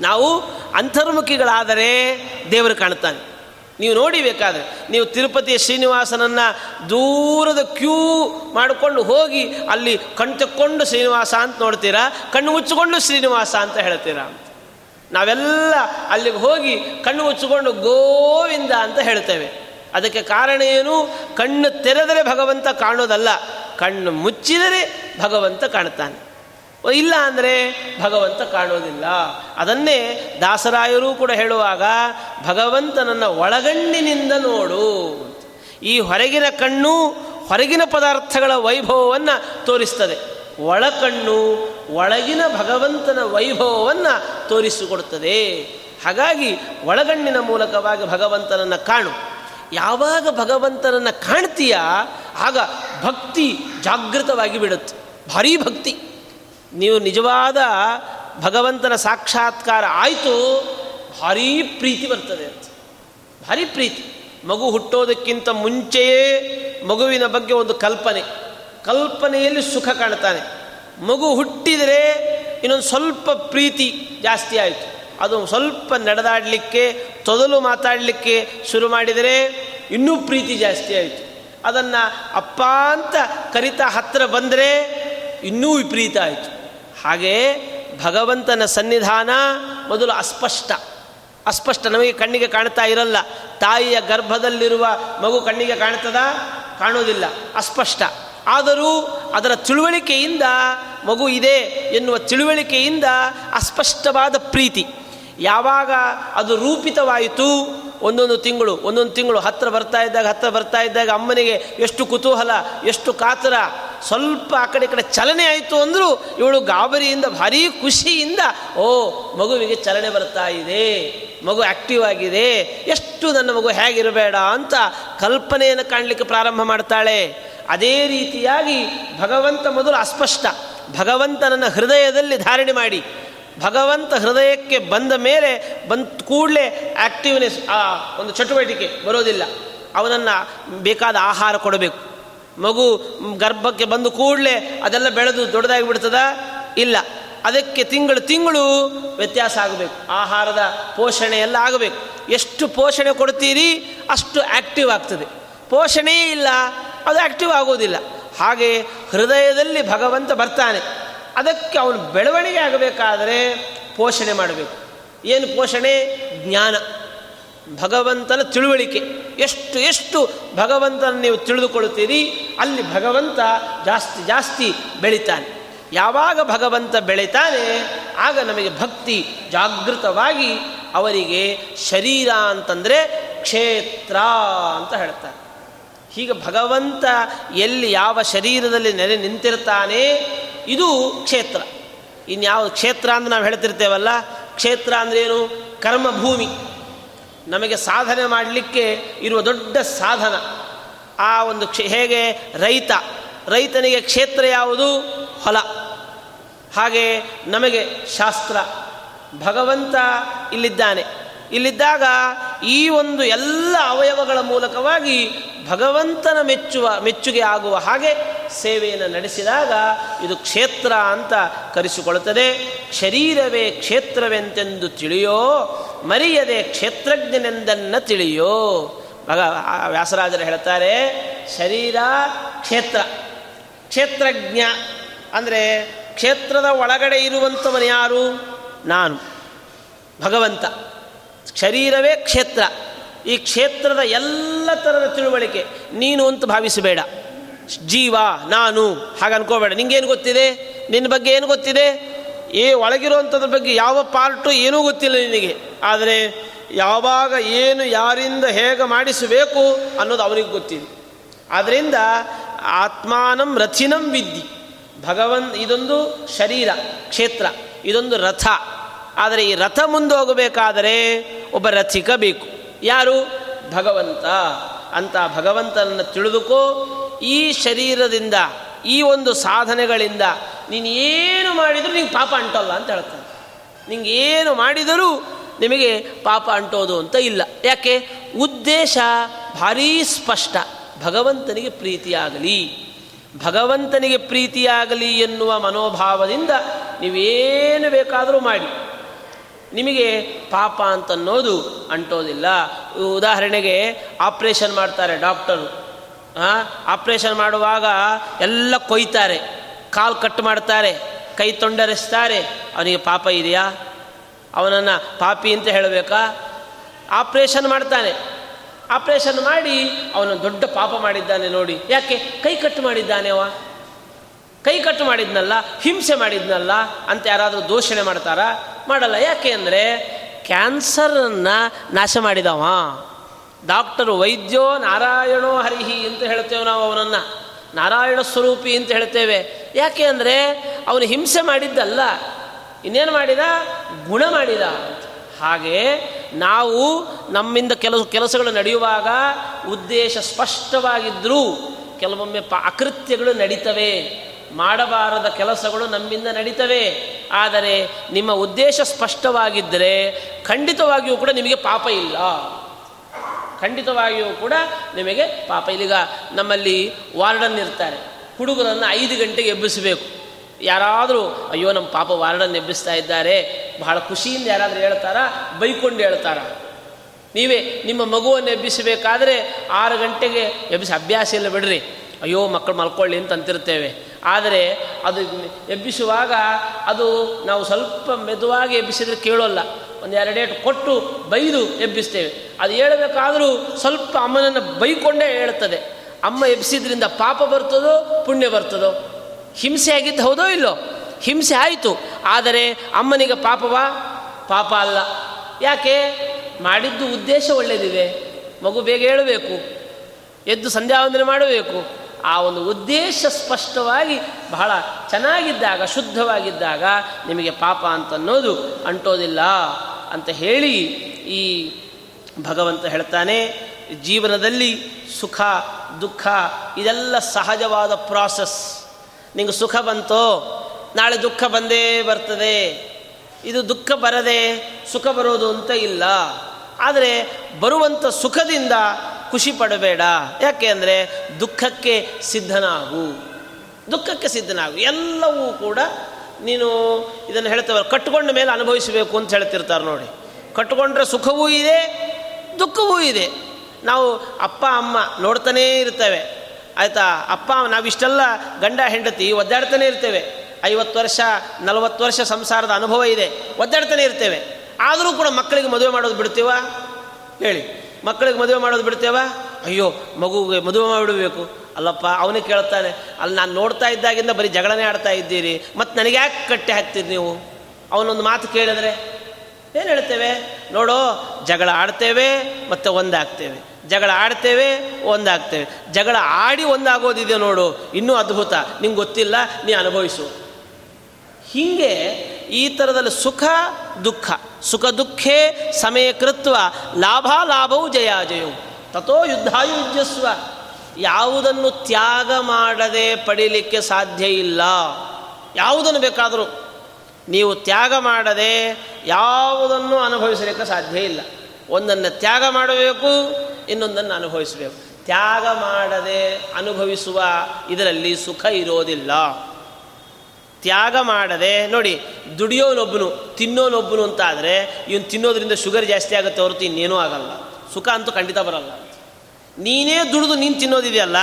ನಾವು ಅಂತರ್ಮುಖಿಗಳಾದರೆ ದೇವರು ಕಾಣ್ತಾನೆ ನೀವು ನೋಡಿಬೇಕಾದ್ರೆ ನೀವು ತಿರುಪತಿಯ ಶ್ರೀನಿವಾಸನನ್ನು ದೂರದ ಕ್ಯೂ ಮಾಡಿಕೊಂಡು ಹೋಗಿ ಅಲ್ಲಿ ಕಣ್ ತೆಕ್ಕೊಂಡು ಶ್ರೀನಿವಾಸ ಅಂತ ನೋಡ್ತೀರಾ, ಕಣ್ಣು ಮುಚ್ಚಿಕೊಂಡು ಶ್ರೀನಿವಾಸ ಅಂತ ಹೇಳ್ತೀರಾ? ನಾವೆಲ್ಲ ಅಲ್ಲಿಗೆ ಹೋಗಿ ಕಣ್ಣು ಮುಚ್ಚಿಕೊಂಡು ಗೋವಿಂದ ಅಂತ ಹೇಳ್ತೇವೆ. ಅದಕ್ಕೆ ಕಾರಣ ಏನು? ಕಣ್ಣು ತೆರೆದರೆ ಭಗವಂತ ಕಾಣೋದಲ್ಲ, ಕಣ್ಣು ಮುಚ್ಚಿದರೆ ಭಗವಂತ ಕಾಣ್ತಾನೆ ಇಲ್ಲ ಅಂದರೆ ಭಗವಂತ ಕಾಣೋದಿಲ್ಲ. ಅದನ್ನೇ ದಾಸರಾಯರು ಕೂಡ ಹೇಳುವಾಗ ಭಗವಂತನನ್ನ ಒಳಗಣ್ಣಿನಿಂದ ನೋಡು ಈ ಹೊರಗಿನ ಕಣ್ಣು ಹೊರಗಿನ ಪದಾರ್ಥಗಳ ವೈಭವವನ್ನು ತೋರಿಸ್ತದೆ. ಒಳಕಣ್ಣು ಒಳಗಿನ ಭಗವಂತನ ವೈಭವವನ್ನು ತೋರಿಸಿಕೊಡುತ್ತದೆ. ಹಾಗಾಗಿ ಒಳಗಣ್ಣಿನ ಮೂಲಕವಾಗಿ ಭಗವಂತನನ್ನು ಕಾಣು. ಯಾವಾಗ ಭಗವಂತನನ್ನು ಕಾಣ್ತೀಯ, ಆಗ ಭಕ್ತಿ ಜಾಗೃತವಾಗಿ ಬಿಡುತ್ತೆ. ಭಾರೀ ಭಕ್ತಿ. ನೀವು ನಿಜವಾದ ಭಗವಂತನ ಸಾಕ್ಷಾತ್ಕಾರ ಆಯಿತು, ಭಾರೀ ಪ್ರೀತಿ ಬರ್ತದೆ ಅಂತ. ಭಾರಿ ಪ್ರೀತಿ. ಮಗು ಹುಟ್ಟೋದಕ್ಕಿಂತ ಮುಂಚೆಯೇ ಮಗುವಿನ ಬಗ್ಗೆ ಒಂದು ಕಲ್ಪನೆ. ಕಲ್ಪನೆಯಲ್ಲಿ ಸುಖ ಕಾಣ್ತಾನೆ. ಮಗು ಹುಟ್ಟಿದರೆ ಇನ್ನೊಂದು ಸ್ವಲ್ಪ ಪ್ರೀತಿ ಜಾಸ್ತಿ ಆಯಿತು. ಅದು ಸ್ವಲ್ಪ ನಡೆದಾಡಲಿಕ್ಕೆ ತೊದಲು ಮಾತಾಡಲಿಕ್ಕೆ ಶುರು ಮಾಡಿದರೆ ಇನ್ನೂ ಪ್ರೀತಿ ಜಾಸ್ತಿ ಆಯಿತು. ಅದನ್ನು ಅಪ್ಪ ಅಂತ ಕರಿತಾ ಹತ್ತಿರ ಬಂದರೆ ಇನ್ನೂ ವಿಪರೀತ ಆಯಿತು. ಹಾಗೇ ಭಗವಂತನ ಸನ್ನಿಧಾನ ಮೊದಲು ಅಸ್ಪಷ್ಟ. ಅಸ್ಪಷ್ಟ ನಮಗೆ ಕಣ್ಣಿಗೆ ಕಾಣ್ತಾ ಇರಲ್ಲ. ತಾಯಿಯ ಗರ್ಭದಲ್ಲಿರುವ ಮಗು ಕಣ್ಣಿಗೆ ಕಾಣ್ತದ? ಕಾಣೋದಿಲ್ಲ. ಅಸ್ಪಷ್ಟ. ಆದರೂ ಅದರ ತಿಳುವಳಿಕೆಯಿಂದ ಮಗು ಇದೆ ಎನ್ನುವ ತಿಳುವಳಿಕೆಯಿಂದ ಅಸ್ಪಷ್ಟವಾದ ಪ್ರೀತಿ. ಯಾವಾಗ ಅದು ರೂಪಿತವಾಯಿತು? ಒಂದೊಂದು ತಿಂಗಳು ಒಂದೊಂದು ತಿಂಗಳು. ಹತ್ತಿರ ಬರ್ತಾ ಇದ್ದಾಗ ಹತ್ತಿರ ಬರ್ತಾ ಇದ್ದಾಗ ಅಮ್ಮನಿಗೆ ಎಷ್ಟು ಕುತೂಹಲ, ಎಷ್ಟು ಕಾತರ. ಸ್ವಲ್ಪ ಆ ಕಡೆ ಕಡೆ ಚಲನೆ ಆಯಿತು ಅಂದರೂ ಇವಳು ಗಾಬರಿಯಿಂದ, ಭಾರೀ ಖುಷಿಯಿಂದ, ಓ, ಮಗುವಿಗೆ ಚಲನೆ ಬರ್ತಾ ಇದೆ. ಮಗು ಆಕ್ಟಿವ್ ಆಗಿದೆ. ಎಷ್ಟು ನನ್ನ ಮಗು ಹೇಗಿರಬೇಡ ಅಂತ ಕಲ್ಪನೆಯನ್ನು ಕಾಣಲಿಕ್ಕೆ ಪ್ರಾರಂಭ ಮಾಡ್ತಾಳೆ. ಅದೇ ರೀತಿಯಾಗಿ ಭಗವಂತ ಮೊದಲು ಅಸ್ಪಷ್ಟ. ಭಗವಂತನನ್ನು ಹೃದಯದಲ್ಲಿ ಧಾರಣೆ ಮಾಡಿ. ಭಗವಂತ ಹೃದಯಕ್ಕೆ ಬಂದ ಮೇಲೆ ಬಂದ ಕೂಡಲೇ ಆ್ಯಕ್ಟಿವ್ನೆಸ್ ಆ, ಒಂದು ಚಟುವಟಿಕೆ ಬರೋದಿಲ್ಲ. ಅವನನ್ನು ಬೇಕಾದ ಆಹಾರ ಕೊಡಬೇಕು. ಮಗು ಗರ್ಭಕ್ಕೆ ಬಂದು ಕೂಡಲೇ ಅದೆಲ್ಲ ಬೆಳೆದು ದೊಡ್ಡದಾಗಿ ಬಿಡ್ತದ? ಇಲ್ಲ. ಅದಕ್ಕೆ ತಿಂಗಳು ತಿಂಗಳು ವ್ಯತ್ಯಾಸ ಆಗಬೇಕು. ಆಹಾರದ ಪೋಷಣೆ ಎಲ್ಲ ಆಗಬೇಕು. ಎಷ್ಟು ಪೋಷಣೆ ಕೊಡ್ತೀರಿ ಅಷ್ಟು ಆ್ಯಕ್ಟಿವ್ ಆಗ್ತದೆ. ಪೋಷಣೆಯೇ ಇಲ್ಲ, ಅದು ಆ್ಯಕ್ಟಿವ್ ಆಗೋದಿಲ್ಲ. ಹಾಗೆ ಹೃದಯದಲ್ಲಿ ಭಗವಂತ ಬರ್ತಾನೆ. ಅದಕ್ಕೆ ಅವನು ಬೆಳವಣಿಗೆ ಆಗಬೇಕಾದರೆ ಪೋಷಣೆ ಮಾಡಬೇಕು. ಏನು ಪೋಷಣೆ? ಜ್ಞಾನ. ಭಗವಂತನ ತಿಳುವಳಿಕೆ. ಎಷ್ಟು ಎಷ್ಟು ಭಗವಂತನ ನೀವು ತಿಳಿದುಕೊಳ್ಳುತ್ತೀರಿ, ಅಲ್ಲಿ ಭಗವಂತ ಜಾಸ್ತಿ ಜಾಸ್ತಿ ಬೆಳಿತಾನೆ. ಯಾವಾಗ ಭಗವಂತ ಬೆಳಿತಾನೆ, ಆಗ ನಮಗೆ ಭಕ್ತಿ ಜಾಗೃತವಾಗಿ ಅವರಿಗೆ ಶರೀರ ಅಂತಂದರೆ ಕ್ಷೇತ್ರ ಅಂತ ಹೇಳ್ತಾರೆ. ಹೀಗೆ ಭಗವಂತ ಎಲ್ಲಿ ಯಾವ ಶರೀರದಲ್ಲಿ ನೆಲೆ ನಿಂತಿರ್ತಾನೆ ಇದು ಕ್ಷೇತ್ರ. ಇನ್ಯಾವ ಕ್ಷೇತ್ರ ಅಂತ ನಾವು ಹೇಳ್ತಿರ್ತೇವಲ್ಲ, ಕ್ಷೇತ್ರ ಅಂದ್ರೇನು ಕರ್ಮಭೂಮಿ. ನಮಗೆ ಸಾಧನೆ ಮಾಡಲಿಕ್ಕೆ ಇರುವ ದೊಡ್ಡ ಸಾಧನ. ಆ ಒಂದು ಕ್ಷೇ, ಹೇಗೆ? ರೈತ. ರೈತನಿಗೆ ಕ್ಷೇತ್ರ ಯಾವುದು? ಹೊಲ. ಹಾಗೆ ನಮಗೆ ಶಾಸ್ತ್ರ. ಭಗವಂತ ಇಲ್ಲಿದ್ದಾನೆ. ಇಲ್ಲಿದ್ದಾಗ ಈ ಒಂದು ಎಲ್ಲ ಅವಯವಗಳ ಮೂಲಕವಾಗಿ ಭಗವಂತನ ಮೆಚ್ಚುವ, ಮೆಚ್ಚುಗೆ ಆಗುವ ಹಾಗೆ ಸೇವೆಯನ್ನು ನಡೆಸಿದಾಗ ಇದು ಕ್ಷೇತ್ರ ಅಂತ ಕರೆಸಿಕೊಳ್ಳುತ್ತದೆ. ಶರೀರವೇ ಕ್ಷೇತ್ರವೆಂತೆಂದು ತಿಳಿಯೋ, ಮರೆಯದೆ ಕ್ಷೇತ್ರಜ್ಞನೆಂದನ್ನು ತಿಳಿಯೋ. ಮಗ ವ್ಯಾಸರಾಜರು ಹೇಳ್ತಾರೆ, ಶರೀರ ಕ್ಷೇತ್ರ. ಕ್ಷೇತ್ರಜ್ಞ ಅಂದರೆ ಕ್ಷೇತ್ರದ ಒಳಗಡೆ ಇರುವಂಥವನು ಯಾರು? ನಾನು. ಭಗವಂತ. ಶರೀರವೇ ಕ್ಷೇತ್ರ. ಈ ಕ್ಷೇತ್ರದ ಎಲ್ಲ ಥರದ ತಿಳುವಳಿಕೆ ನೀನು ಅಂತ ಭಾವಿಸಬೇಡ. ಜೀವ, ನಾನು. ಹಾಗೆ ಅನ್ಕೋಬೇಡ. ನಿಂಗೇನು ಗೊತ್ತಿದೆ? ನಿನ್ನ ಬಗ್ಗೆ ಏನು ಗೊತ್ತಿದೆ? ಏ, ಒಳಗಿರುವಂಥದ್ರ ಬಗ್ಗೆ ಯಾವ ಪಾರ್ಟು ಏನೂ ಗೊತ್ತಿಲ್ಲ ನಿನಗೆ. ಆದರೆ ಯಾವಾಗ ಏನು ಯಾರಿಂದ ಹೇಗೆ ಮಾಡಿಸಬೇಕು ಅನ್ನೋದು ಅವನಿಗೆ ಗೊತ್ತಿದೆ. ಆದ್ದರಿಂದ ಆತ್ಮಾನಂ ರಥಿನಂ ವಿದ್ಯೆ ಭಗವನ್, ಇದೊಂದು ಶರೀರ, ಕ್ಷೇತ್ರ, ಇದೊಂದು ರಥ. ಆದರೆ ಈ ರಥ ಮುಂದೆ ಹೋಗಬೇಕಾದರೆ ಒಬ್ಬ ರಥಿಕ ಬೇಕು. ಯಾರು? ಭಗವಂತ. ಅಂತ ಭಗವಂತನನ್ನು ತಿಳಿದುಕೋ ಈ ಶರೀರದಿಂದ, ಈ ಒಂದು ಸಾಧನೆಗಳಿಂದ ನೀನು ಏನು ಮಾಡಿದರೂ ನಿಂಗೆ ಪಾಪ ಅಂಟಲ್ಲ ಅಂತ ಹೇಳ್ತಾನೆ. ನಿಂಗೆ ಏನು ಮಾಡಿದರೂ ನಿಮಗೆ ಪಾಪ ಅಂಟೋದು ಅಂತ ಇಲ್ಲ. ಯಾಕೆ? ಉದ್ದೇಶ ಭಾರೀ ಸ್ಪಷ್ಟ. ಭಗವಂತನಿಗೆ ಪ್ರೀತಿಯಾಗಲಿ. ಭಗವಂತನಿಗೆ ಪ್ರೀತಿಯಾಗಲಿ ಎನ್ನುವ ಮನೋಭಾವದಿಂದ ನೀವೇನು ಬೇಕಾದರೂ ಮಾಡಿ. ನಿಮಗೆ ಪಾಪ ಅಂತನ್ನೋದು ಅಂಟೋದಿಲ್ಲ. ಉದಾಹರಣೆಗೆ ಆಪ್ರೇಷನ್ ಮಾಡ್ತಾರೆ ಡಾಕ್ಟರು. ಆಪ್ರೇಷನ್ ಮಾಡುವಾಗ ಎಲ್ಲ ಕೊಯ್ತಾರೆ. ಕಾಲು ಕಟ್ ಮಾಡ್ತಾರೆ. ಕೈ ತೊಂಡರಿಸ್ತಾರೆ. ಅವನಿಗೆ ಪಾಪ ಇದೆಯಾ? ಅವನನ್ನು ಪಾಪಿ ಅಂತ ಹೇಳಬೇಕಾ? ಆಪ್ರೇಷನ್ ಮಾಡ್ತಾನೆ. ಆಪ್ರೇಷನ್ ಮಾಡಿ ಅವನು ದೊಡ್ಡ ಪಾಪ ಮಾಡಿದ್ದಾನೆ ನೋಡಿ. ಯಾಕೆ? ಕೈ ಕಟ್ಟು ಮಾಡಿದ್ದಾನೆ ಅವ. ಕೈ ಕಟ್ಟು ಮಾಡಿದ್ನಲ್ಲ, ಹಿಂಸೆ ಮಾಡಿದ್ನಲ್ಲ, ಅಂತ ಯಾರಾದರೂ ದೋಷಣೆ ಮಾಡ್ತಾರಾ? ಮಾಡಲ್ಲ. ಯಾಕೆ ಅಂದರೆ ಕ್ಯಾನ್ಸರನ್ನು ನಾಶ ಮಾಡಿದವ. ಡಾಕ್ಟರು ವೈದ್ಯೋ ನಾರಾಯಣೋ ಹರಿಹಿ ಅಂತ ಹೇಳ್ತೇವೆ ನಾವು ಅವನನ್ನು. ನಾರಾಯಣ ಸ್ವರೂಪಿ ಅಂತ ಹೇಳ್ತೇವೆ. ಯಾಕೆ ಅಂದರೆ ಅವನು ಹಿಂಸೆ ಮಾಡಿದ್ದಲ್ಲ. ಇನ್ನೇನು ಮಾಡಿದ? ಗುಣ ಮಾಡಿದ. ಹಾಗೆ ನಾವು ನಮ್ಮಿಂದ ಕೆಲವು ಕೆಲಸಗಳು ನಡೆಯುವಾಗ ಉದ್ದೇಶ ಸ್ಪಷ್ಟವಾಗಿದ್ದರೂ ಕೆಲವೊಮ್ಮೆ ಪ ಅಕೃತ್ಯಗಳು ನಡೀತವೆ. ಮಾಡಬಾರದ ಕೆಲಸಗಳು ನಮ್ಮಿಂದ ನಡೀತವೆ. ಆದರೆ ನಿಮ್ಮ ಉದ್ದೇಶ ಸ್ಪಷ್ಟವಾಗಿದ್ದರೆ ಖಂಡಿತವಾಗಿಯೂ ಕೂಡ ನಿಮಗೆ ಪಾಪ ಇಲ್ಲ. ಖಂಡಿತವಾಗಿಯೂ ಕೂಡ ನಿಮಗೆ ಪಾಪ ಇಲ್ಲಿಗ ನಮ್ಮಲ್ಲಿ ವಾರ್ಡನ್ ಇರ್ತಾರೆ ಹುಡುಗರನ್ನು ಐದು ಗಂಟೆಗೆ ಎಬ್ಬಿಸಬೇಕು. ಯಾರಾದರೂ, ಅಯ್ಯೋ, ನಮ್ಮ ಪಾಪ ವಾರ್ಡನ್ ಎಬ್ಬಿಸ್ತಾ ಇದ್ದಾರೆ. ಬಹಳ ಖುಷಿಯಿಂದ ಯಾರಾದರೂ ಹೇಳ್ತಾರಾ? ಬೈಕೊಂಡು ಹೇಳ್ತಾರ? ನೀವೇ ನಿಮ್ಮ ಮಗುವನ್ನು ಎಬ್ಬಿಸಬೇಕಾದ್ರೆ ಆರು ಗಂಟೆಗೆ ಎಬ್ಬಿಸಿ, ಅಭ್ಯಾಸ ಇಲ್ಲ ಬಿಡ್ರಿ. ಅಯ್ಯೋ ಮಕ್ಕಳು ಮಲ್ಕೊಳ್ಳಿ ಅಂತ ಅಂತಿರ್ತೇವೆ. ಆದರೆ, ಅದು ಎಬ್ಬಿಸುವಾಗ ಅದು ನಾವು ಸ್ವಲ್ಪ ಮೆದುವಾಗಿ ಎಬ್ಬಿಸಿದ್ರೆ ಕೇಳೋಲ್ಲ. ಒಂದು ಎರಡೇಟು ಕೊಟ್ಟು ಬೈದು ಎಬ್ಬಿಸ್ತೇವೆ. ಅದು ಹೇಳಬೇಕಾದರೂ ಸ್ವಲ್ಪ ಅಮ್ಮನನ್ನು ಬೈಕೊಂಡೇ ಹೇಳ್ತದೆ ಅಮ್ಮ ಎಬ್ಬಿಸಿದ್ರಿಂದ ಪಾಪ ಬರ್ತದೋ, ಪುಣ್ಯ ಬರ್ತದೋ? ಹಿಂಸೆ ಆಗಿದ್ದು ಹೌದೋ ಇಲ್ಲೋ? ಹಿಂಸೆ ಆಯಿತು. ಆದರೆ ಅಮ್ಮನಿಗೆ ಪಾಪವಾ? ಪಾಪ ಅಲ್ಲ. ಯಾಕೆ? ಮಾಡಿದ್ದು ಉದ್ದೇಶ ಒಳ್ಳೆಯದಿದೆ ಮಗು ಬೇಗ ಹೇಳಬೇಕು. ಎದ್ದು ಸಂಧ್ಯಾವಂದನೆ ಮಾಡಬೇಕು. ಆ ಒಂದು ಉದ್ದೇಶ ಸ್ಪಷ್ಟವಾಗಿ ಬಹಳ ಚೆನ್ನಾಗಿದ್ದಾಗ, ಶುದ್ಧವಾಗಿದ್ದಾಗ ನಿಮಗೆ ಪಾಪ ಅಂತನ್ನೋದು ಅಂಟೋದಿಲ್ಲ. ಅಂತ ಹೇಳಿ ಈ ಭಗವಂತ ಹೇಳ್ತಾನೆ, ಜೀವನದಲ್ಲಿ ಸುಖ, ದುಃಖ, ಇದೆಲ್ಲ ಸಹಜವಾದ ಪ್ರಾಸೆಸ್ ನಿಂಗೆ ಸುಖ ಬಂತೋ, ನಾಳೆ ದುಃಖ ಬಂದೇ ಬರ್ತದೆ. ಇದು ದುಃಖ ಬರದೆ ಸುಖ ಬರೋದು ಅಂತ ಇಲ್ಲ. ಆದರೆ ಬರುವಂಥ ಸುಖದಿಂದ ಖುಷಿ ಪಡಬೇಡ. ಯಾಕೆ ಅಂದರೆ ದುಃಖಕ್ಕೆ ಸಿದ್ಧನಾಗು. ದುಃಖಕ್ಕೆ ಸಿದ್ಧನಾಗು. ಎಲ್ಲವೂ ಕೂಡ ನೀನು ಇದನ್ನು ಹೇಳ್ತೇವೆ, ಕಟ್ಕೊಂಡ ಮೇಲೆ ಅನುಭವಿಸಬೇಕು ಅಂತ ಹೇಳ್ತಿರ್ತಾರೆ ನೋಡಿ. ಕಟ್ಟಿಕೊಂಡ್ರೆ ಸುಖವೂ ಇದೆ, ದುಃಖವೂ ಇದೆ. ನಾವು ಅಪ್ಪ, ಅಮ್ಮ ನೋಡ್ತಾನೇ ಇರ್ತೇವೆ. ಆಯಿತಾ? ಅಪ್ಪ ನಾವಿಷ್ಟೆಲ್ಲ ಗಂಡ, ಹೆಂಡತಿ ಒದ್ದಾಡ್ತಾನೆ ಇರ್ತೇವೆ. ಐವತ್ತು ವರ್ಷ, ನಲವತ್ತು ವರ್ಷ ಸಂಸಾರದ ಅನುಭವ ಇದೆ, ಒದ್ದಾಡ್ತಾನೆ ಇರ್ತೇವೆ. ಆದರೂ ಕೂಡ ಮಕ್ಕಳಿಗೆ ಮದುವೆ ಮಾಡೋದು ಬಿಡ್ತೀವ? ಹೇಳಿ. ಮಕ್ಕಳಿಗೆ ಮದುವೆ ಮಾಡೋದು ಬಿಡ್ತೇವ? ಅಯ್ಯೋ, ಮಗುಗೆ ಮದುವೆ ಮಾಡಿಬಿಡಬೇಕು. ಅಲ್ಲಪ್ಪ, ಅವನೇ ಕೇಳ್ತಾನೆ, ಅಲ್ಲಿ, ನಾನು ನೋಡ್ತಾ ಇದ್ದಾಗಿಂದ ಬರೀ ಜಗಳನೇ ಆಡ್ತಾ ಇದ್ದೀರಿ ಮತ್ತು ನನಗೆ ಯಾಕೆ ಕಟ್ಟೆ ಹಾಕ್ತೀರಿ ನೀವು? ಅವನೊಂದು ಮಾತು ಕೇಳಿದ್ರೆ, ಏನು ಹೇಳ್ತೇವೆ? ನೋಡೋ, ಜಗಳ ಆಡ್ತೇವೆ, ಮತ್ತು ಒಂದಾಗ್ತೇವೆ. ಜಗಳ ಆಡ್ತೇವೆ, ಒಂದಾಗ್ತೇವೆ. ಜಗಳ ಆಡಿ ಒಂದಾಗೋದಿದೆ ನೋಡು, ಇನ್ನೂ ಅದ್ಭುತ. ನಿಂಗೆ ಗೊತ್ತಿಲ್ಲ, ನೀ ಅನುಭವಿಸು. ಹೀಗೆ ಈ ಥರದಲ್ಲಿ ಸುಖ, ದುಃಖ. ಸುಖ, ದುಃಖೇ ಸಮಯ ಕೃತ್ವ ಲಾಭ, ಲಾಭವು ಜಯಾಜಯವು ತಥೋ ಯುದ್ಧಾಯುಜ್ಯಸ್ವ. ಯಾವುದನ್ನು ತ್ಯಾಗ ಮಾಡದೆ ಪಡೀಲಿಕ್ಕೆ ಸಾಧ್ಯ ಇಲ್ಲ. ಯಾವುದನ್ನು ಬೇಕಾದರೂ. ನೀವು ತ್ಯಾಗ ಮಾಡದೆ ಯಾವುದನ್ನು ಅನುಭವಿಸಲಿಕ್ಕೆ ಸಾಧ್ಯ ಇಲ್ಲ. ಒಂದನ್ನು ತ್ಯಾಗ ಮಾಡಬೇಕು, ಇನ್ನೊಂದನ್ನು ಅನುಭವಿಸಬೇಕು. ತ್ಯಾಗ ಮಾಡದೆ ಅನುಭವಿಸುವ ಇದರಲ್ಲಿ ಸುಖ ಇರೋದಿಲ್ಲ. ತ್ಯಾಗ ಮಾಡದೆ, ನೋಡಿ, ದುಡಿಯೋನೊಬ್ಬನು, ತಿನ್ನೋನೊಬ್ಬನು ಅಂತ ಆದರೆ ಇವನು ತಿನ್ನೋದ್ರಿಂದ ಶುಗರ್ ಜಾಸ್ತಿ ಆಗುತ್ತೆ ಹೊರತು ಇನ್ನೇನೂ ಆಗಲ್ಲ. ಸುಖ ಅಂತೂ ಖಂಡಿತ ಬರಲ್ಲ. ನೀನೇ ದುಡಿದು ನೀನು ತಿನ್ನೋದಿದೆಯಲ್ಲ?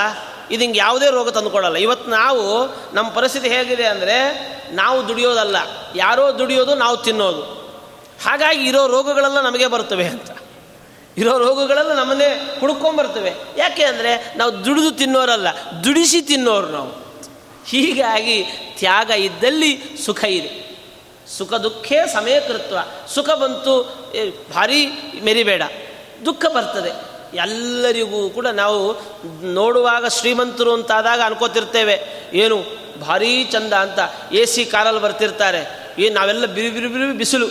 ಇದು ಹಿಂಗೆ ಯಾವುದೇ ರೋಗ ತಂದುಕೊಡಲ್ಲ. ಇವತ್ತು ನಾವು ನಮ್ಮ ಪರಿಸ್ಥಿತಿ ಹೇಗಿದೆ ಅಂದರೆ ನಾವು ದುಡಿಯೋದಲ್ಲ. ಯಾರೋ ದುಡಿಯೋದು, ನಾವು ತಿನ್ನೋದು. ಹಾಗಾಗಿ ಇರೋ ರೋಗಗಳೆಲ್ಲ ನಮಗೆ ಬರ್ತವೆ ಅಂತ. ಇರೋ ರೋಗಗಳೆಲ್ಲ ನಮ್ಮನ್ನೇ ಹುಡ್ಕೊಂಬರ್ತವೆ. ಯಾಕೆ ಅಂದರೆ ನಾವು ದುಡಿದು ತಿನ್ನೋರಲ್ಲ, ದುಡಿಸಿ ತಿನ್ನೋರು ನಾವು. ಹೀಗಾಗಿ ತ್ಯಾಗ ಇದ್ದಲ್ಲಿ ಸುಖ ಇದೆ. ಸುಖ ದುಃಖೇ ಸಮಯಕೃತ್ವ. ಸುಖ ಬಂತು ಭಾರಿ ಮೆರಿಬೇಡ. ದುಃಖ ಬರ್ತದೆ. ಎಲ್ಲರಿಗೂ ಕೂಡ ನಾವು ನೋಡುವಾಗ ಶ್ರೀಮಂತರು ಅಂತಾದಾಗ ಅನ್ಕೋತಿರ್ತೇವೆ. ಏನು ಭಾರೀ ಚಂದ ಅಂತ ಎ ಸಿ ಕಾರಲ್ಲಿ ಬರ್ತಿರ್ತಾರೆ. ಏನು ನಾವೆಲ್ಲ ಬಿರು ಬಿರು ಬಿರು ಬಿಸಿಲು.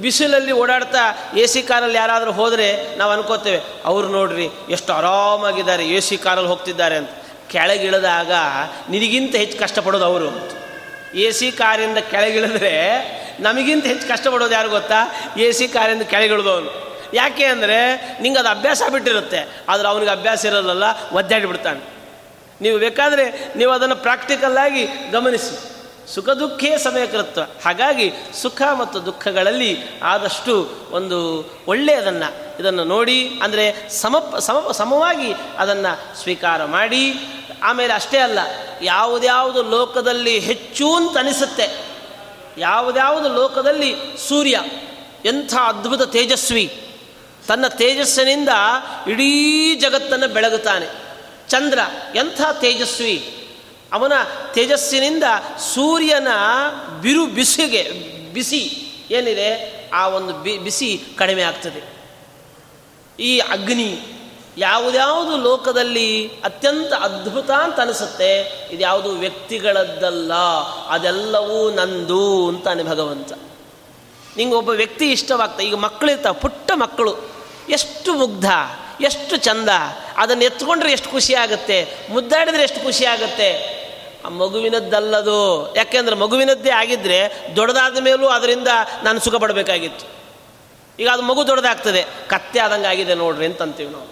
ಬಿಸಿಲಲ್ಲಿ ಓಡಾಡ್ತಾ ಎ ಸಿ ಕಾರಲ್ಲಿ ಯಾರಾದರೂ ಹೋದರೆ ನಾವು ಅನ್ಕೋತೇವೆ, ಅವ್ರು ನೋಡ್ರಿ, ಎಷ್ಟು ಆರಾಮಾಗಿದ್ದಾರೆ, ಎ ಸಿ ಕಾರಲ್ಲಿ ಹೋಗ್ತಿದ್ದಾರೆ ಅಂತ. ಕೆಳಗಿಳಿದಾಗ ನಿನಗಿಂತ ಹೆಚ್ಚು ಕಷ್ಟಪಡೋದು ಅವರು ಎ ಸಿ ಕಾರಿಂದ ಕೆಳಗಿಳಿದ್ರೆ ನಮಗಿಂತ ಹೆಚ್ಚು ಕಷ್ಟಪಡೋದು ಯಾರು ಗೊತ್ತಾ? ಎ ಸಿ ಕಾರಿಂದ ಕೆಳಗಿಳಿದವನು. ಯಾಕೆ ಅಂದರೆ ನಿಂಗೆ ಅದು ಅಭ್ಯಾಸ ಬಿಟ್ಟಿರುತ್ತೆ, ಆದರೆ ಅವನಿಗೆ ಅಭ್ಯಾಸ ಇರೋದಲ್ಲ, ಒದ್ದಾಡಿ ಬಿಡ್ತಾನೆ. ನೀವು ಬೇಕಾದರೆ ನೀವು ಅದನ್ನು ಪ್ರಾಕ್ಟಿಕಲ್ಲಾಗಿ ಗಮನಿಸಿ. ಸುಖ ದುಃಖೇ ಸಮಯಕೃತ್ವ ಹಾಗಾಗಿ ಸುಖ ಮತ್ತು ದುಃಖಗಳಲ್ಲಿ ಆದಷ್ಟು ಒಂದು ಒಳ್ಳೆಯದನ್ನು, ಇದನ್ನು ನೋಡಿ, ಅಂದರೆ ಸಮ ಸಮ, ಸಮವಾಗಿ ಅದನ್ನು ಸ್ವೀಕಾರ ಮಾಡಿ. ಆಮೇಲೆ ಅಷ್ಟೇ ಅಲ್ಲ, ಯಾವುದ್ಯಾವುದು ಲೋಕದಲ್ಲಿ ಹೆಚ್ಚು ಅಂತ ಅನಿಸುತ್ತೆ, ಯಾವುದ್ಯಾವುದು ಲೋಕದಲ್ಲಿ ಸೂರ್ಯ, ಎಂಥ ಅದ್ಭುತ ತೇಜಸ್ವಿ ತನ್ನ ತೇಜಸ್ಸಿನಿಂದ ಇಡೀ ಜಗತ್ತನ್ನು ಬೆಳಗುತ್ತಾನೆ. ಚಂದ್ರ ಎಂಥ ತೇಜಸ್ವಿ. ಅವನ ತೇಜಸ್ಸಿನಿಂದ ಸೂರ್ಯನ ಬಿರು ಬಿಸಿಗೆ, ಬಿಸಿ ಏನಿದೆ? ಆ ಒಂದು ಬಿ, ಬಿಸಿ ಕಡಿಮೆ ಆಗ್ತದೆ. ಈ ಅಗ್ನಿ ಯಾವುದ್ಯಾವುದು ಲೋಕದಲ್ಲಿ ಅತ್ಯಂತ ಅದ್ಭುತ ಅಂತ ಅನಿಸುತ್ತೆ. ಇದ್ಯಾವುದು ವ್ಯಕ್ತಿಗಳದ್ದಲ್ಲ. ಅದೆಲ್ಲವೂ ನಂದು ಅಂತಾನೆ ಭಗವಂತ. ನಿಂಗೆ ಒಬ್ಬ ವ್ಯಕ್ತಿ ಇಷ್ಟವಾಗ್ತದೆ ಈಗ ಮಕ್ಕಳಿರ್ತಾವೆ ಪುಟ್ಟ ಮಕ್ಕಳು. ಎಷ್ಟು ಮುಗ್ಧ, ಎಷ್ಟು ಚಂದ. ಅದನ್ನು ಎತ್ಕೊಂಡ್ರೆ ಎಷ್ಟು ಖುಷಿ ಆಗುತ್ತೆ, ಮುದ್ದಾಡಿದ್ರೆ ಎಷ್ಟು ಖುಷಿ ಆಗುತ್ತೆ. ಆ ಮಗುವಿನದ್ದಲ್ಲದು. ಯಾಕೆಂದ್ರೆ ಮಗುವಿನದ್ದೇ ಆಗಿದ್ದರೆ ದೊಡ್ಡದಾದ ಮೇಲೂ ಅದರಿಂದ ನಾನು ಸುಖ ಪಡಬೇಕಾಗಿತ್ತು. ಈಗ ಅದು ಮಗು ದೊಡ್ಡದಾಗ್ತದೆ. ಕತ್ತೆ ಆದಂಗೆ ಆಗಿದೆ ನೋಡ್ರಿ ಅಂತಂತೀವಿ ನಾವು.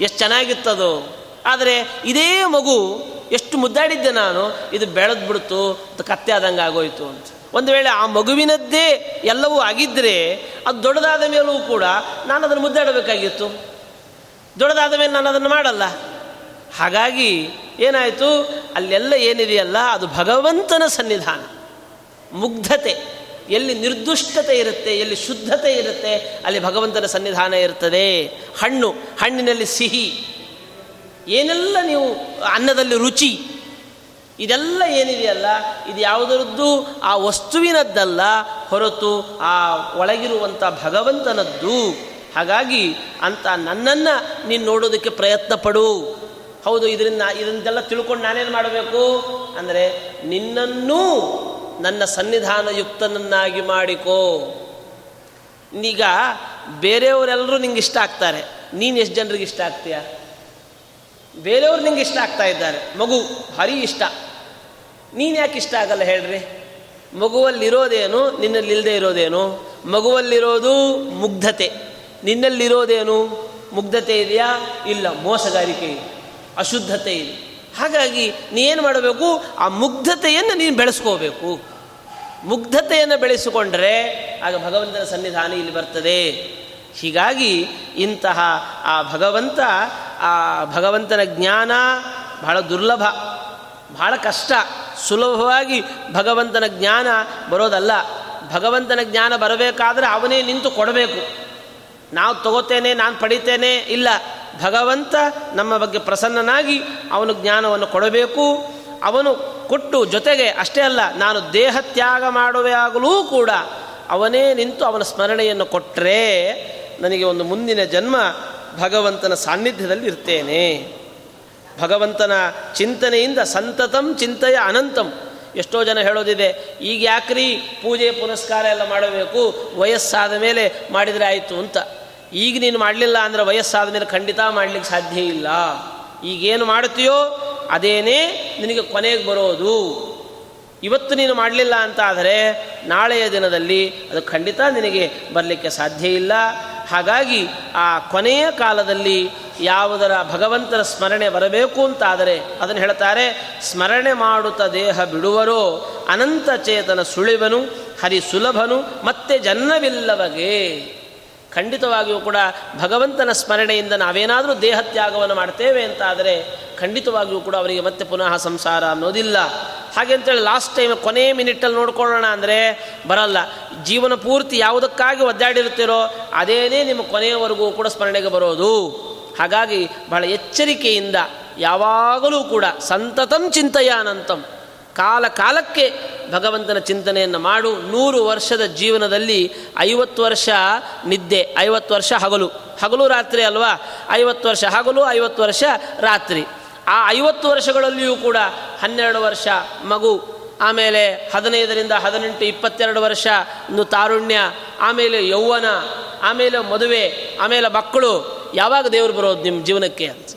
ಎಷ್ಟು ಚೆನ್ನಾಗಿತ್ತದು. ಆದರೆ ಇದೇ ಮಗು ಎಷ್ಟು ಮುದ್ದಾಡಿದ್ದೆ ನಾನು, ಇದು ಬೆಳೆದ್ಬಿಡ್ತು, ಕತ್ತೆ ಆದಂಗೆ ಆಗೋಯ್ತು ಅಂತ. ಒಂದು ವೇಳೆ ಆ ಮಗುವಿನದ್ದೇ ಎಲ್ಲವೂ ಆಗಿದ್ದರೆ ಅದು ದೊಡ್ಡದಾದ ಮೇಲೂ ಕೂಡ ನಾನು ಅದನ್ನು ಮುದ್ದಾಡಬೇಕಾಗಿತ್ತು. ದೊಡ್ಡದಾದ ಮೇಲೆ ನಾನು ಅದನ್ನು ಮಾಡಲ್ಲ. ಹಾಗಾಗಿ ಏನಾಯಿತು? ಅಲ್ಲೆಲ್ಲ ಏನಿದೆಯಲ್ಲ? ಅದು ಭಗವಂತನ ಸನ್ನಿಧಾನ. ಮುಗ್ಧತೆ. ಎಲ್ಲಿ ನಿರ್ದುಷ್ಟತೆ ಇರುತ್ತೆ, ಎಲ್ಲಿ ಶುದ್ಧತೆ ಇರುತ್ತೆ, ಅಲ್ಲಿ ಭಗವಂತನ ಸನ್ನಿಧಾನ ಇರ್ತದೆ. ಹಣ್ಣು, ಹಣ್ಣಿನಲ್ಲಿ ಸಿಹಿ. ಏನೆಲ್ಲ ನೀವು ಅನ್ನದಲ್ಲಿ ರುಚಿ ಇದೆಲ್ಲ ಏನಿದೆಯಲ್ಲ? ಇದು ಯಾವುದರದ್ದು? ಆ ವಸ್ತುವಿನದ್ದಲ್ಲ. ಹೊರತು ಆ ಒಳಗಿರುವಂಥ ಭಗವಂತನದ್ದು. ಹಾಗಾಗಿ ಅಂತ ನನ್ನನ್ನು ನೀನು ನೋಡೋದಕ್ಕೆ ಪ್ರಯತ್ನ ಪಡು. ಹೌದು, ಇದರಿಂದ ಇದನ್ನೆಲ್ಲ ತಿಳ್ಕೊಂಡು ನಾನೇನು ಮಾಡಬೇಕು? ಅಂದರೆ ನಿನ್ನನ್ನೂ ನನ್ನ ಸನ್ನಿಧಾನಯುಕ್ತನನ್ನಾಗಿ ಮಾಡಿಕೋ. ಈಗ ಬೇರೆಯವರೆಲ್ಲರೂ ನಿಂಗೆ ಇಷ್ಟ ಆಗ್ತಾರೆ. ನೀನು ಎಷ್ಟು ಜನರಿಗೆ ಇಷ್ಟ ಆಗ್ತೀಯ? ಬೇರೆಯವರು ನಿಂಗೆ ಇಷ್ಟ ಆಗ್ತಾ ಇದ್ದಾರೆ. ಮಗು ಭಾರಿ ಇಷ್ಟ. ನೀನು ಯಾಕೆ ಇಷ್ಟ ಆಗಲ್ಲ ಹೇಳ್ರಿ? ಮಗುವಲ್ಲಿರೋದೇನು ನಿನ್ನಲ್ಲಿ ಇಲ್ಲದೆ ಇರೋದೇನು? ಮಗುವಲ್ಲಿರೋದು ಮುಗ್ಧತೆ. ನಿನ್ನಲ್ಲಿರೋದೇನು ಮುಗ್ಧತೆ ಇದೆಯಾ? ಇಲ್ಲ, ಮೋಸಗಾರಿಕೆ ಇದೆ. ಅಶುದ್ಧತೆ ಇದೆ. ಹಾಗಾಗಿ ನೀನು ಮಾಡಬೇಕು? ಆ ಮುಗ್ಧತೆಯನ್ನು ನೀನು ಬೆಳೆಸ್ಕೋಬೇಕು. ಮುಗ್ಧತೆಯನ್ನು ಬೆಳೆಸಿಕೊಂಡ್ರೆ ಆಗ ಭಗವಂತನ ಸನ್ನಿಧಾನ ಇಲ್ಲಿ ಬರ್ತದೆ. ಹೀಗಾಗಿ ಇಂತಹ ಆ ಭಗವಂತ, ಆ ಭಗವಂತನ ಜ್ಞಾನ ಬಹಳ ದುರ್ಲಭ. ಬಹಳ ಕಷ್ಟ. ಸುಲಭವಾಗಿ ಭಗವಂತನ ಜ್ಞಾನ ಬರೋದಲ್ಲ. ಭಗವಂತನ ಜ್ಞಾನ ಬರಬೇಕಾದ್ರೆ ಅವನೇ ನಿಂತು ಕೊಡಬೇಕು. ನಾವು ತಗೋತೇನೆ, ನಾನು ಪಡಿತೇನೆ, ಇಲ್ಲ. ಭಗವಂತ ನಮ್ಮ ಬಗ್ಗೆ ಪ್ರಸನ್ನನಾಗಿ ಅವನು ಜ್ಞಾನವನ್ನು ಕೊಡಬೇಕು. ಅವನು ಕೊಟ್ಟು ಜೊತೆಗೆ ಅಷ್ಟೇ ಅಲ್ಲ, ನಾನು ದೇಹ ತ್ಯಾಗ ಮಾಡುವೆ ಆಗಲೂ ಕೂಡ ಅವನೇ ನಿಂತು ಅವನ ಸ್ಮರಣೆಯನ್ನು ಕೊಟ್ಟರೆ ನನಗೆ ಒಂದು ಮುಂದಿನ ಜನ್ಮ ಭಗವಂತನ ಸಾನ್ನಿಧ್ಯದಲ್ಲಿ ಇರ್ತೇನೆ. ಭಗವಂತನ ಚಿಂತನೆಯಿಂದ ಸಂತತಂ ಚಿಂತೆಯ ಅನಂತಂ. ಎಷ್ಟೋ ಜನ ಹೇಳೋದಿದೆ, ಈಗ ಯಾಕ್ರಿ ಪೂಜೆ ಪುನಸ್ಕಾರ ಎಲ್ಲ ಮಾಡಬೇಕು? ವಯಸ್ಸಾದ ಮೇಲೆ ಮಾಡಿದರೆ ಆಯಿತು ಅಂತ. ಈಗ ನೀನು ಮಾಡಲಿಲ್ಲ ಅಂದರೆ ವಯಸ್ಸಾದ ಮೇಲೆ ಖಂಡಿತ ಮಾಡಲಿಕ್ಕೆ ಸಾಧ್ಯ ಇಲ್ಲ. ಈಗೇನು ಮಾಡ್ತೀಯೋ ಅದೇನೇ ನಿನಗೆ ಕೊನೆಗೆ ಬರೋದು. ಇವತ್ತು ನೀನು ಮಾಡಲಿಲ್ಲ ಅಂತ ಆದರೆ ನಾಳೆಯ ದಿನದಲ್ಲಿ ಅದು ಖಂಡಿತ ನಿನಗೆ ಬರಲಿಕ್ಕೆ ಸಾಧ್ಯ ಇಲ್ಲ. ಹಾಗಾಗಿ ಆ ಕೊನೆಯ ಕಾಲದಲ್ಲಿ ಯಾವುದರ ಭಗವಂತನ ಸ್ಮರಣೆ ಬರಬೇಕು ಅಂತಾದರೆ ಅದನ್ನು ಹೇಳ್ತಾರೆ, ಸ್ಮರಣೆ ಮಾಡುತ್ತ ದೇಹ ಬಿಡುವರೋ ಅನಂತ ಚೇತನ ಸುಳಿವನು, ಹರಿ ಸುಲಭನು, ಮತ್ತೆ ಜನ್ಮವಿಲ್ಲವಗೆ. ಖಂಡಿತವಾಗಿಯೂ ಕೂಡ ಭಗವಂತನ ಸ್ಮರಣೆಯಿಂದ ನಾವೇನಾದರೂ ದೇಹ ತ್ಯಾಗವನ್ನು ಮಾಡ್ತೇವೆ ಅಂತಾದರೆ ಖಂಡಿತವಾಗಿಯೂ ಕೂಡ ಅವರಿಗೆ ಮತ್ತೆ ಪುನಃ ಸಂಸಾರ ಅನ್ನೋದಿಲ್ಲ. ಹಾಗೆ ಅಂತೇಳಿ ಲಾಸ್ಟ್ ಟೈಮ್ ಕೊನೆ ಮಿನಿಟಲ್ಲಿ ನೋಡ್ಕೊಳ್ಳೋಣ ಅಂದರೆ ಬರಲ್ಲ. ಜೀವನ ಪೂರ್ತಿ ಯಾವುದಕ್ಕಾಗಿ ಒದ್ದಾಡಿರುತ್ತೀರೋ ಅದೇನೇ ನಿಮ್ಮ ಕೊನೆಯವರೆಗೂ ಕೂಡ ಸ್ಮರಣೆಗೆ ಬರೋದು. ಹಾಗಾಗಿ ಬಹಳ ಎಚ್ಚರಿಕೆಯಿಂದ ಯಾವಾಗಲೂ ಕೂಡ ಸಂತತಂ ಚಿಂತೆಯಾನಂತಂ. ಕಾಲ ಕಾಲಕ್ಕೆ ಭಗವಂತನ ಚಿಂತನೆಯನ್ನು ಮಾಡು. ನೂರು ವರ್ಷದ ಜೀವನದಲ್ಲಿ ಐವತ್ತು ವರ್ಷ ನಿದ್ದೆ, ಐವತ್ತು ವರ್ಷ ಹಗಲು. ಹಗಲು ರಾತ್ರಿ ಅಲ್ವಾ? ಐವತ್ತು ವರ್ಷ ಹಗಲು, ಐವತ್ತು ವರ್ಷ ರಾತ್ರಿ. ಆ ಐವತ್ತು ವರ್ಷಗಳಲ್ಲಿಯೂ ಕೂಡ ಹನ್ನೆರಡು ವರ್ಷ ಮಗು, ಆಮೇಲೆ ಹದಿನೈದರಿಂದ ಹದಿನೆಂಟು, ಇಪ್ಪತ್ತೆರಡು ವರ್ಷ ಒಂದು ತಾರುಣ್ಯ, ಆಮೇಲೆ ಯೌವನ, ಆಮೇಲೆ ಮದುವೆ, ಆಮೇಲೆ ಮಕ್ಕಳು. ಯಾವಾಗ ದೇವರು ಬರೋದು ನಿಮ್ಮ ಜೀವನಕ್ಕೆ ಅಂತ.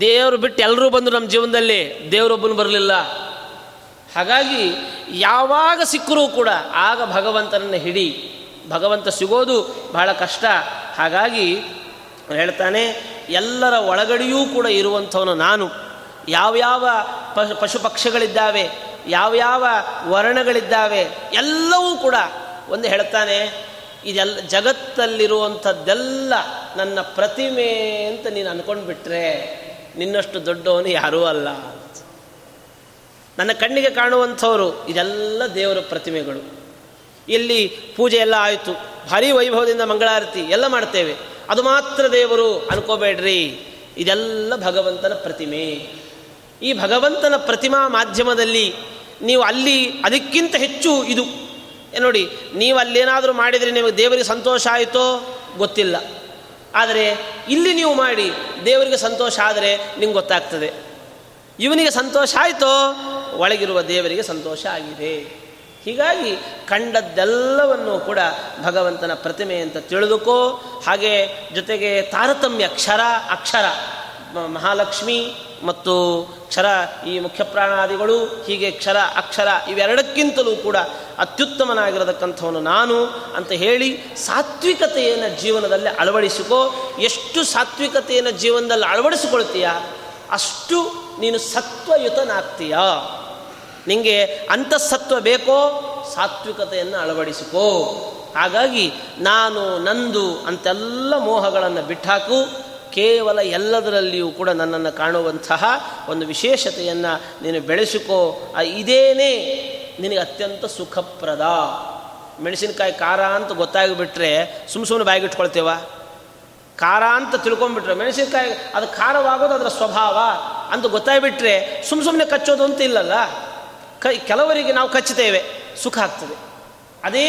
ದೇವರು ಬಿಟ್ಟು ಎಲ್ಲರೂ ಬಂದರು ನಮ್ಮ ಜೀವನದಲ್ಲಿ ದೇವರೊಬ್ಬನು ಬರಲಿಲ್ಲ. ಹಾಗಾಗಿ ಯಾವಾಗ ಸಿಕ್ಕರೂ ಕೂಡ ಆಗ ಭಗವಂತನನ್ನು ಹಿಡಿ, ಭಗವಂತ ಸಿಗೋದು ಬಹಳ ಕಷ್ಟ. ಹಾಗಾಗಿ ಹೇಳ್ತಾನೆ, ಎಲ್ಲರ ಒಳಗಡೆಯೂ ಕೂಡ ಇರುವಂಥವನು ನಾನು. ಯಾವ್ಯಾವ ಪಶು ಪಶು ಪಕ್ಷಿಗಳಿದ್ದಾವೆ ಯಾವ್ಯಾವ ವರ್ಣಗಳಿದ್ದಾವೆ, ಎಲ್ಲವೂ ಕೂಡ ಒಂದು ಹೇಳ್ತಾನೆ ಇದೆಲ್ಲ ಜಗತ್ತಲ್ಲಿರುವಂಥದ್ದೆಲ್ಲ ನನ್ನ ಪ್ರತಿಮೆ ಅಂತ ನೀನು ಅಂದ್ಕೊಂಡ್ಬಿಟ್ರೆ ನಿನ್ನಷ್ಟು ದೊಡ್ಡವನು ಯಾರೂ ಅಲ್ಲ ನನ್ನ ಕಣ್ಣಿಗೆ ಕಾಣುವಂಥವರು ಇದೆಲ್ಲ ದೇವರ ಪ್ರತಿಮೆಗಳು. ಇಲ್ಲಿ ಪೂಜೆ ಎಲ್ಲ ಆಯಿತು. ಭಾರಿ ವೈಭವದಿಂದ ಮಂಗಳಾರತಿ ಎಲ್ಲ ಮಾಡ್ತೇವೆ. ಅದು ಮಾತ್ರ ದೇವರು ಅನ್ಕೋಬೇಡ್ರಿ. ಇದೆಲ್ಲ ಭಗವಂತನ ಪ್ರತಿಮೆ. ಈ ಭಗವಂತನ ಪ್ರತಿಮಾ ಮಾಧ್ಯಮದಲ್ಲಿ ನೀವು ಅಲ್ಲಿ ಅದಕ್ಕಿಂತ ಹೆಚ್ಚು ಇದು ನೋಡಿ ನೀವು ಅಲ್ಲೇನಾದರೂ ಮಾಡಿದರೆ ನಿಮಗೆ ದೇವರಿಗೆ ಸಂತೋಷ ಆಯಿತೋ? ಗೊತ್ತಿಲ್ಲ. ಆದರೆ ಇಲ್ಲಿ ನೀವು ಮಾಡಿ, ದೇವರಿಗೆ ಸಂತೋಷ ಆದರೆ ನಿಮ್ಗೆ ಗೊತ್ತಾಗ್ತದೆ. ಇವನಿಗೆ ಸಂತೋಷ ಆಯಿತೋ? ಒಳಗಿರುವ ದೇವರಿಗೆ ಸಂತೋಷ ಆಗಿದೆ. ಹೀಗಾಗಿ ಕಂಡದ್ದೆಲ್ಲವನ್ನು ಕೂಡ ಭಗವಂತನ ಪ್ರತಿಮೆ ಅಂತ ತಿಳಿದುಕೋ. ಹಾಗೆ ಜೊತೆಗೆ ತಾರತಮ್ಯ ಅಕ್ಷರ ಅಕ್ಷರ ಮಹಾಲಕ್ಷ್ಮಿ ಮತ್ತು ಕ್ಷರ ಈ ಮುಖ್ಯ ಪ್ರಾಣಾದಿಗಳು, ಹೀಗೆ ಕ್ಷರ, ಅಕ್ಷರ ಇವೆರಡಕ್ಕಿಂತಲೂ ಕೂಡ ಅತ್ಯುತ್ತಮನಾಗಿರತಕ್ಕಂಥವನು ನಾನು ಅಂತ ಹೇಳಿ ಸಾತ್ವಿಕತೆಯನ್ನು ಜೀವನದಲ್ಲಿ ಅಳವಡಿಸಿಕೋ, ಎಷ್ಟು ಸಾತ್ವಿಕತೆಯನ್ನು ಜೀವನದಲ್ಲಿ ಅಳವಡಿಸಿಕೊಳ್ತೀಯ? ಅಷ್ಟು ನೀನು ಸತ್ವಯುತನಾಗ್ತೀಯ. ನಿಮಗೆ ಅಂತಸತ್ವ ಬೇಕೋ, ಸಾತ್ವಿಕತೆಯನ್ನು ಅಳವಡಿಸಿಕೋ. ಹಾಗಾಗಿ ನಾನು ನಂದು ಅಂತೆಲ್ಲ ಮೋಹಗಳನ್ನು ಬಿಟ್ಟಾಕು ಕೇವಲ ಎಲ್ಲದರಲ್ಲಿಯೂ ಕೂಡ ನನ್ನನ್ನು ಕಾಣುವಂತಹ ಒಂದು ವಿಶೇಷತೆಯನ್ನು ನೀನು ಬೆಳೆಸಿಕೋ. ಇದೇನೇ ನಿನಗೆ ಅತ್ಯಂತ ಸುಖಪ್ರದ. ಮೆಣಸಿನಕಾಯಿ ಖಾರ ಅಂತ ಗೊತ್ತಾಗಿಬಿಟ್ರೆ ಸುಮ್ಮ ಸುಮ್ಮನೆ ಬಾಯಿಗಿಟ್ಕೊಳ್ತೇವ? ಖಾರ ಅಂತ ತಿಳ್ಕೊಂಬಿಟ್ರೆ ಮೆಣಸಿನಕಾಯಿ ಅದು ಖಾರವಾಗೋದು ಅದರ ಸ್ವಭಾವ ಅಂತ ಗೊತ್ತಾಗಿಬಿಟ್ರೆ ಸುಮ್ಮ ಸುಮ್ಮನೆ ಕಚ್ಚೋದು ಅಂತ ಇಲ್ಲಲ್ಲ? ಕೈ ಕೆಲವರಿಗೆ ನಾವು ಕಚ್ಚುತ್ತೇವೆ, ಸುಖ ಆಗ್ತದೆ. ಅದೇ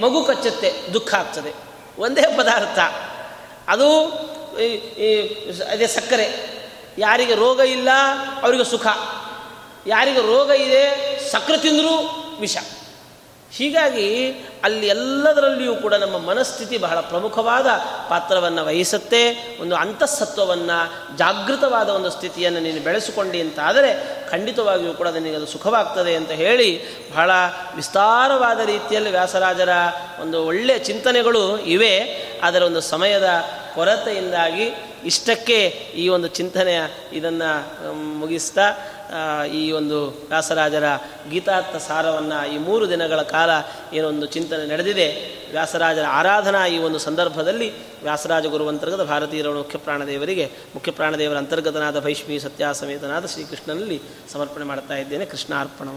ಮಗು ಕಚ್ಚುತ್ತೆ, ದುಃಖ ಆಗ್ತದೆ. ಒಂದೇ ಪದಾರ್ಥ. ಅದು ಅದೇ ಸಕ್ಕರೆ. ಯಾರಿಗೆ ರೋಗ ಇಲ್ಲ, ಅವರಿಗೆ ಸುಖ. ಯಾರಿಗೆ ರೋಗ ಇದೆ, ಸಕ್ಕರೆ ತಿಂದರೂ ವಿಷ. ಹೀಗಾಗಿ ಅಲ್ಲಿ ಎಲ್ಲದರಲ್ಲಿಯೂ ಕೂಡ ನಮ್ಮ ಮನಸ್ಥಿತಿ ಬಹಳ ಪ್ರಮುಖವಾದ ಪಾತ್ರವನ್ನು ವಹಿಸುತ್ತೆ. ಒಂದು ಅಂತಃಸತ್ವವನ್ನು, ಜಾಗೃತವಾದ ಒಂದು ಸ್ಥಿತಿಯನ್ನು ನೀನು ಬೆಳೆಸಿಕೊಂಡಿ ಅಂತಾದರೆ ಖಂಡಿತವಾಗಿಯೂ ಕೂಡ ನಿನಗೆ ಅದು ಸುಖವಾಗ್ತದೆ ಅಂತ ಹೇಳಿ ಬಹಳ ವಿಸ್ತಾರವಾದ ರೀತಿಯಲ್ಲಿ ವ್ಯಾಸರಾಜರ ಒಂದು ಒಳ್ಳೆಯ ಚಿಂತನೆಗಳು ಇವೆ. ಅದರ ಒಂದು ಸಮಯದ ಕೊರತೆಯಿಂದಾಗಿ ಇಷ್ಟಕ್ಕೆ ಈ ಒಂದು ಚಿಂತನೆಯ ಇದನ್ನು ಮುಗಿಸ್ತಾ ಈ ಒಂದು ವ್ಯಾಸರಾಜರ ಗೀತಾರ್ಥ ಸಾರವನ್ನು ಈ ಮೂರು ದಿನಗಳ ಕಾಲ ಏನೊಂದು ಚಿಂತನೆ ನಡೆದಿದೆ. ವ್ಯಾಸರಾಜರ ಆರಾಧನಾ ಈ ಒಂದು ಸಂದರ್ಭದಲ್ಲಿ ವ್ಯಾಸರಾಜ ಗುರುವಂತರ್ಗತ ಭಾರತೀಯರ ಮುಖ್ಯ ಪ್ರಾಣದೇವರಿಗೆ, ಮುಖ್ಯ ಪ್ರಾಣದೇವರ ಅಂತರ್ಗತನಾದ ಭೈಷ್ಮಿ ಸತ್ಯಾಸಮೇತನಾದ ಶ್ರೀಕೃಷ್ಣನಲ್ಲಿ ಸಮರ್ಪಣೆ ಮಾಡ್ತಾ ಇದ್ದೇನೆ. ಕೃಷ್ಣ ಅರ್ಪಣ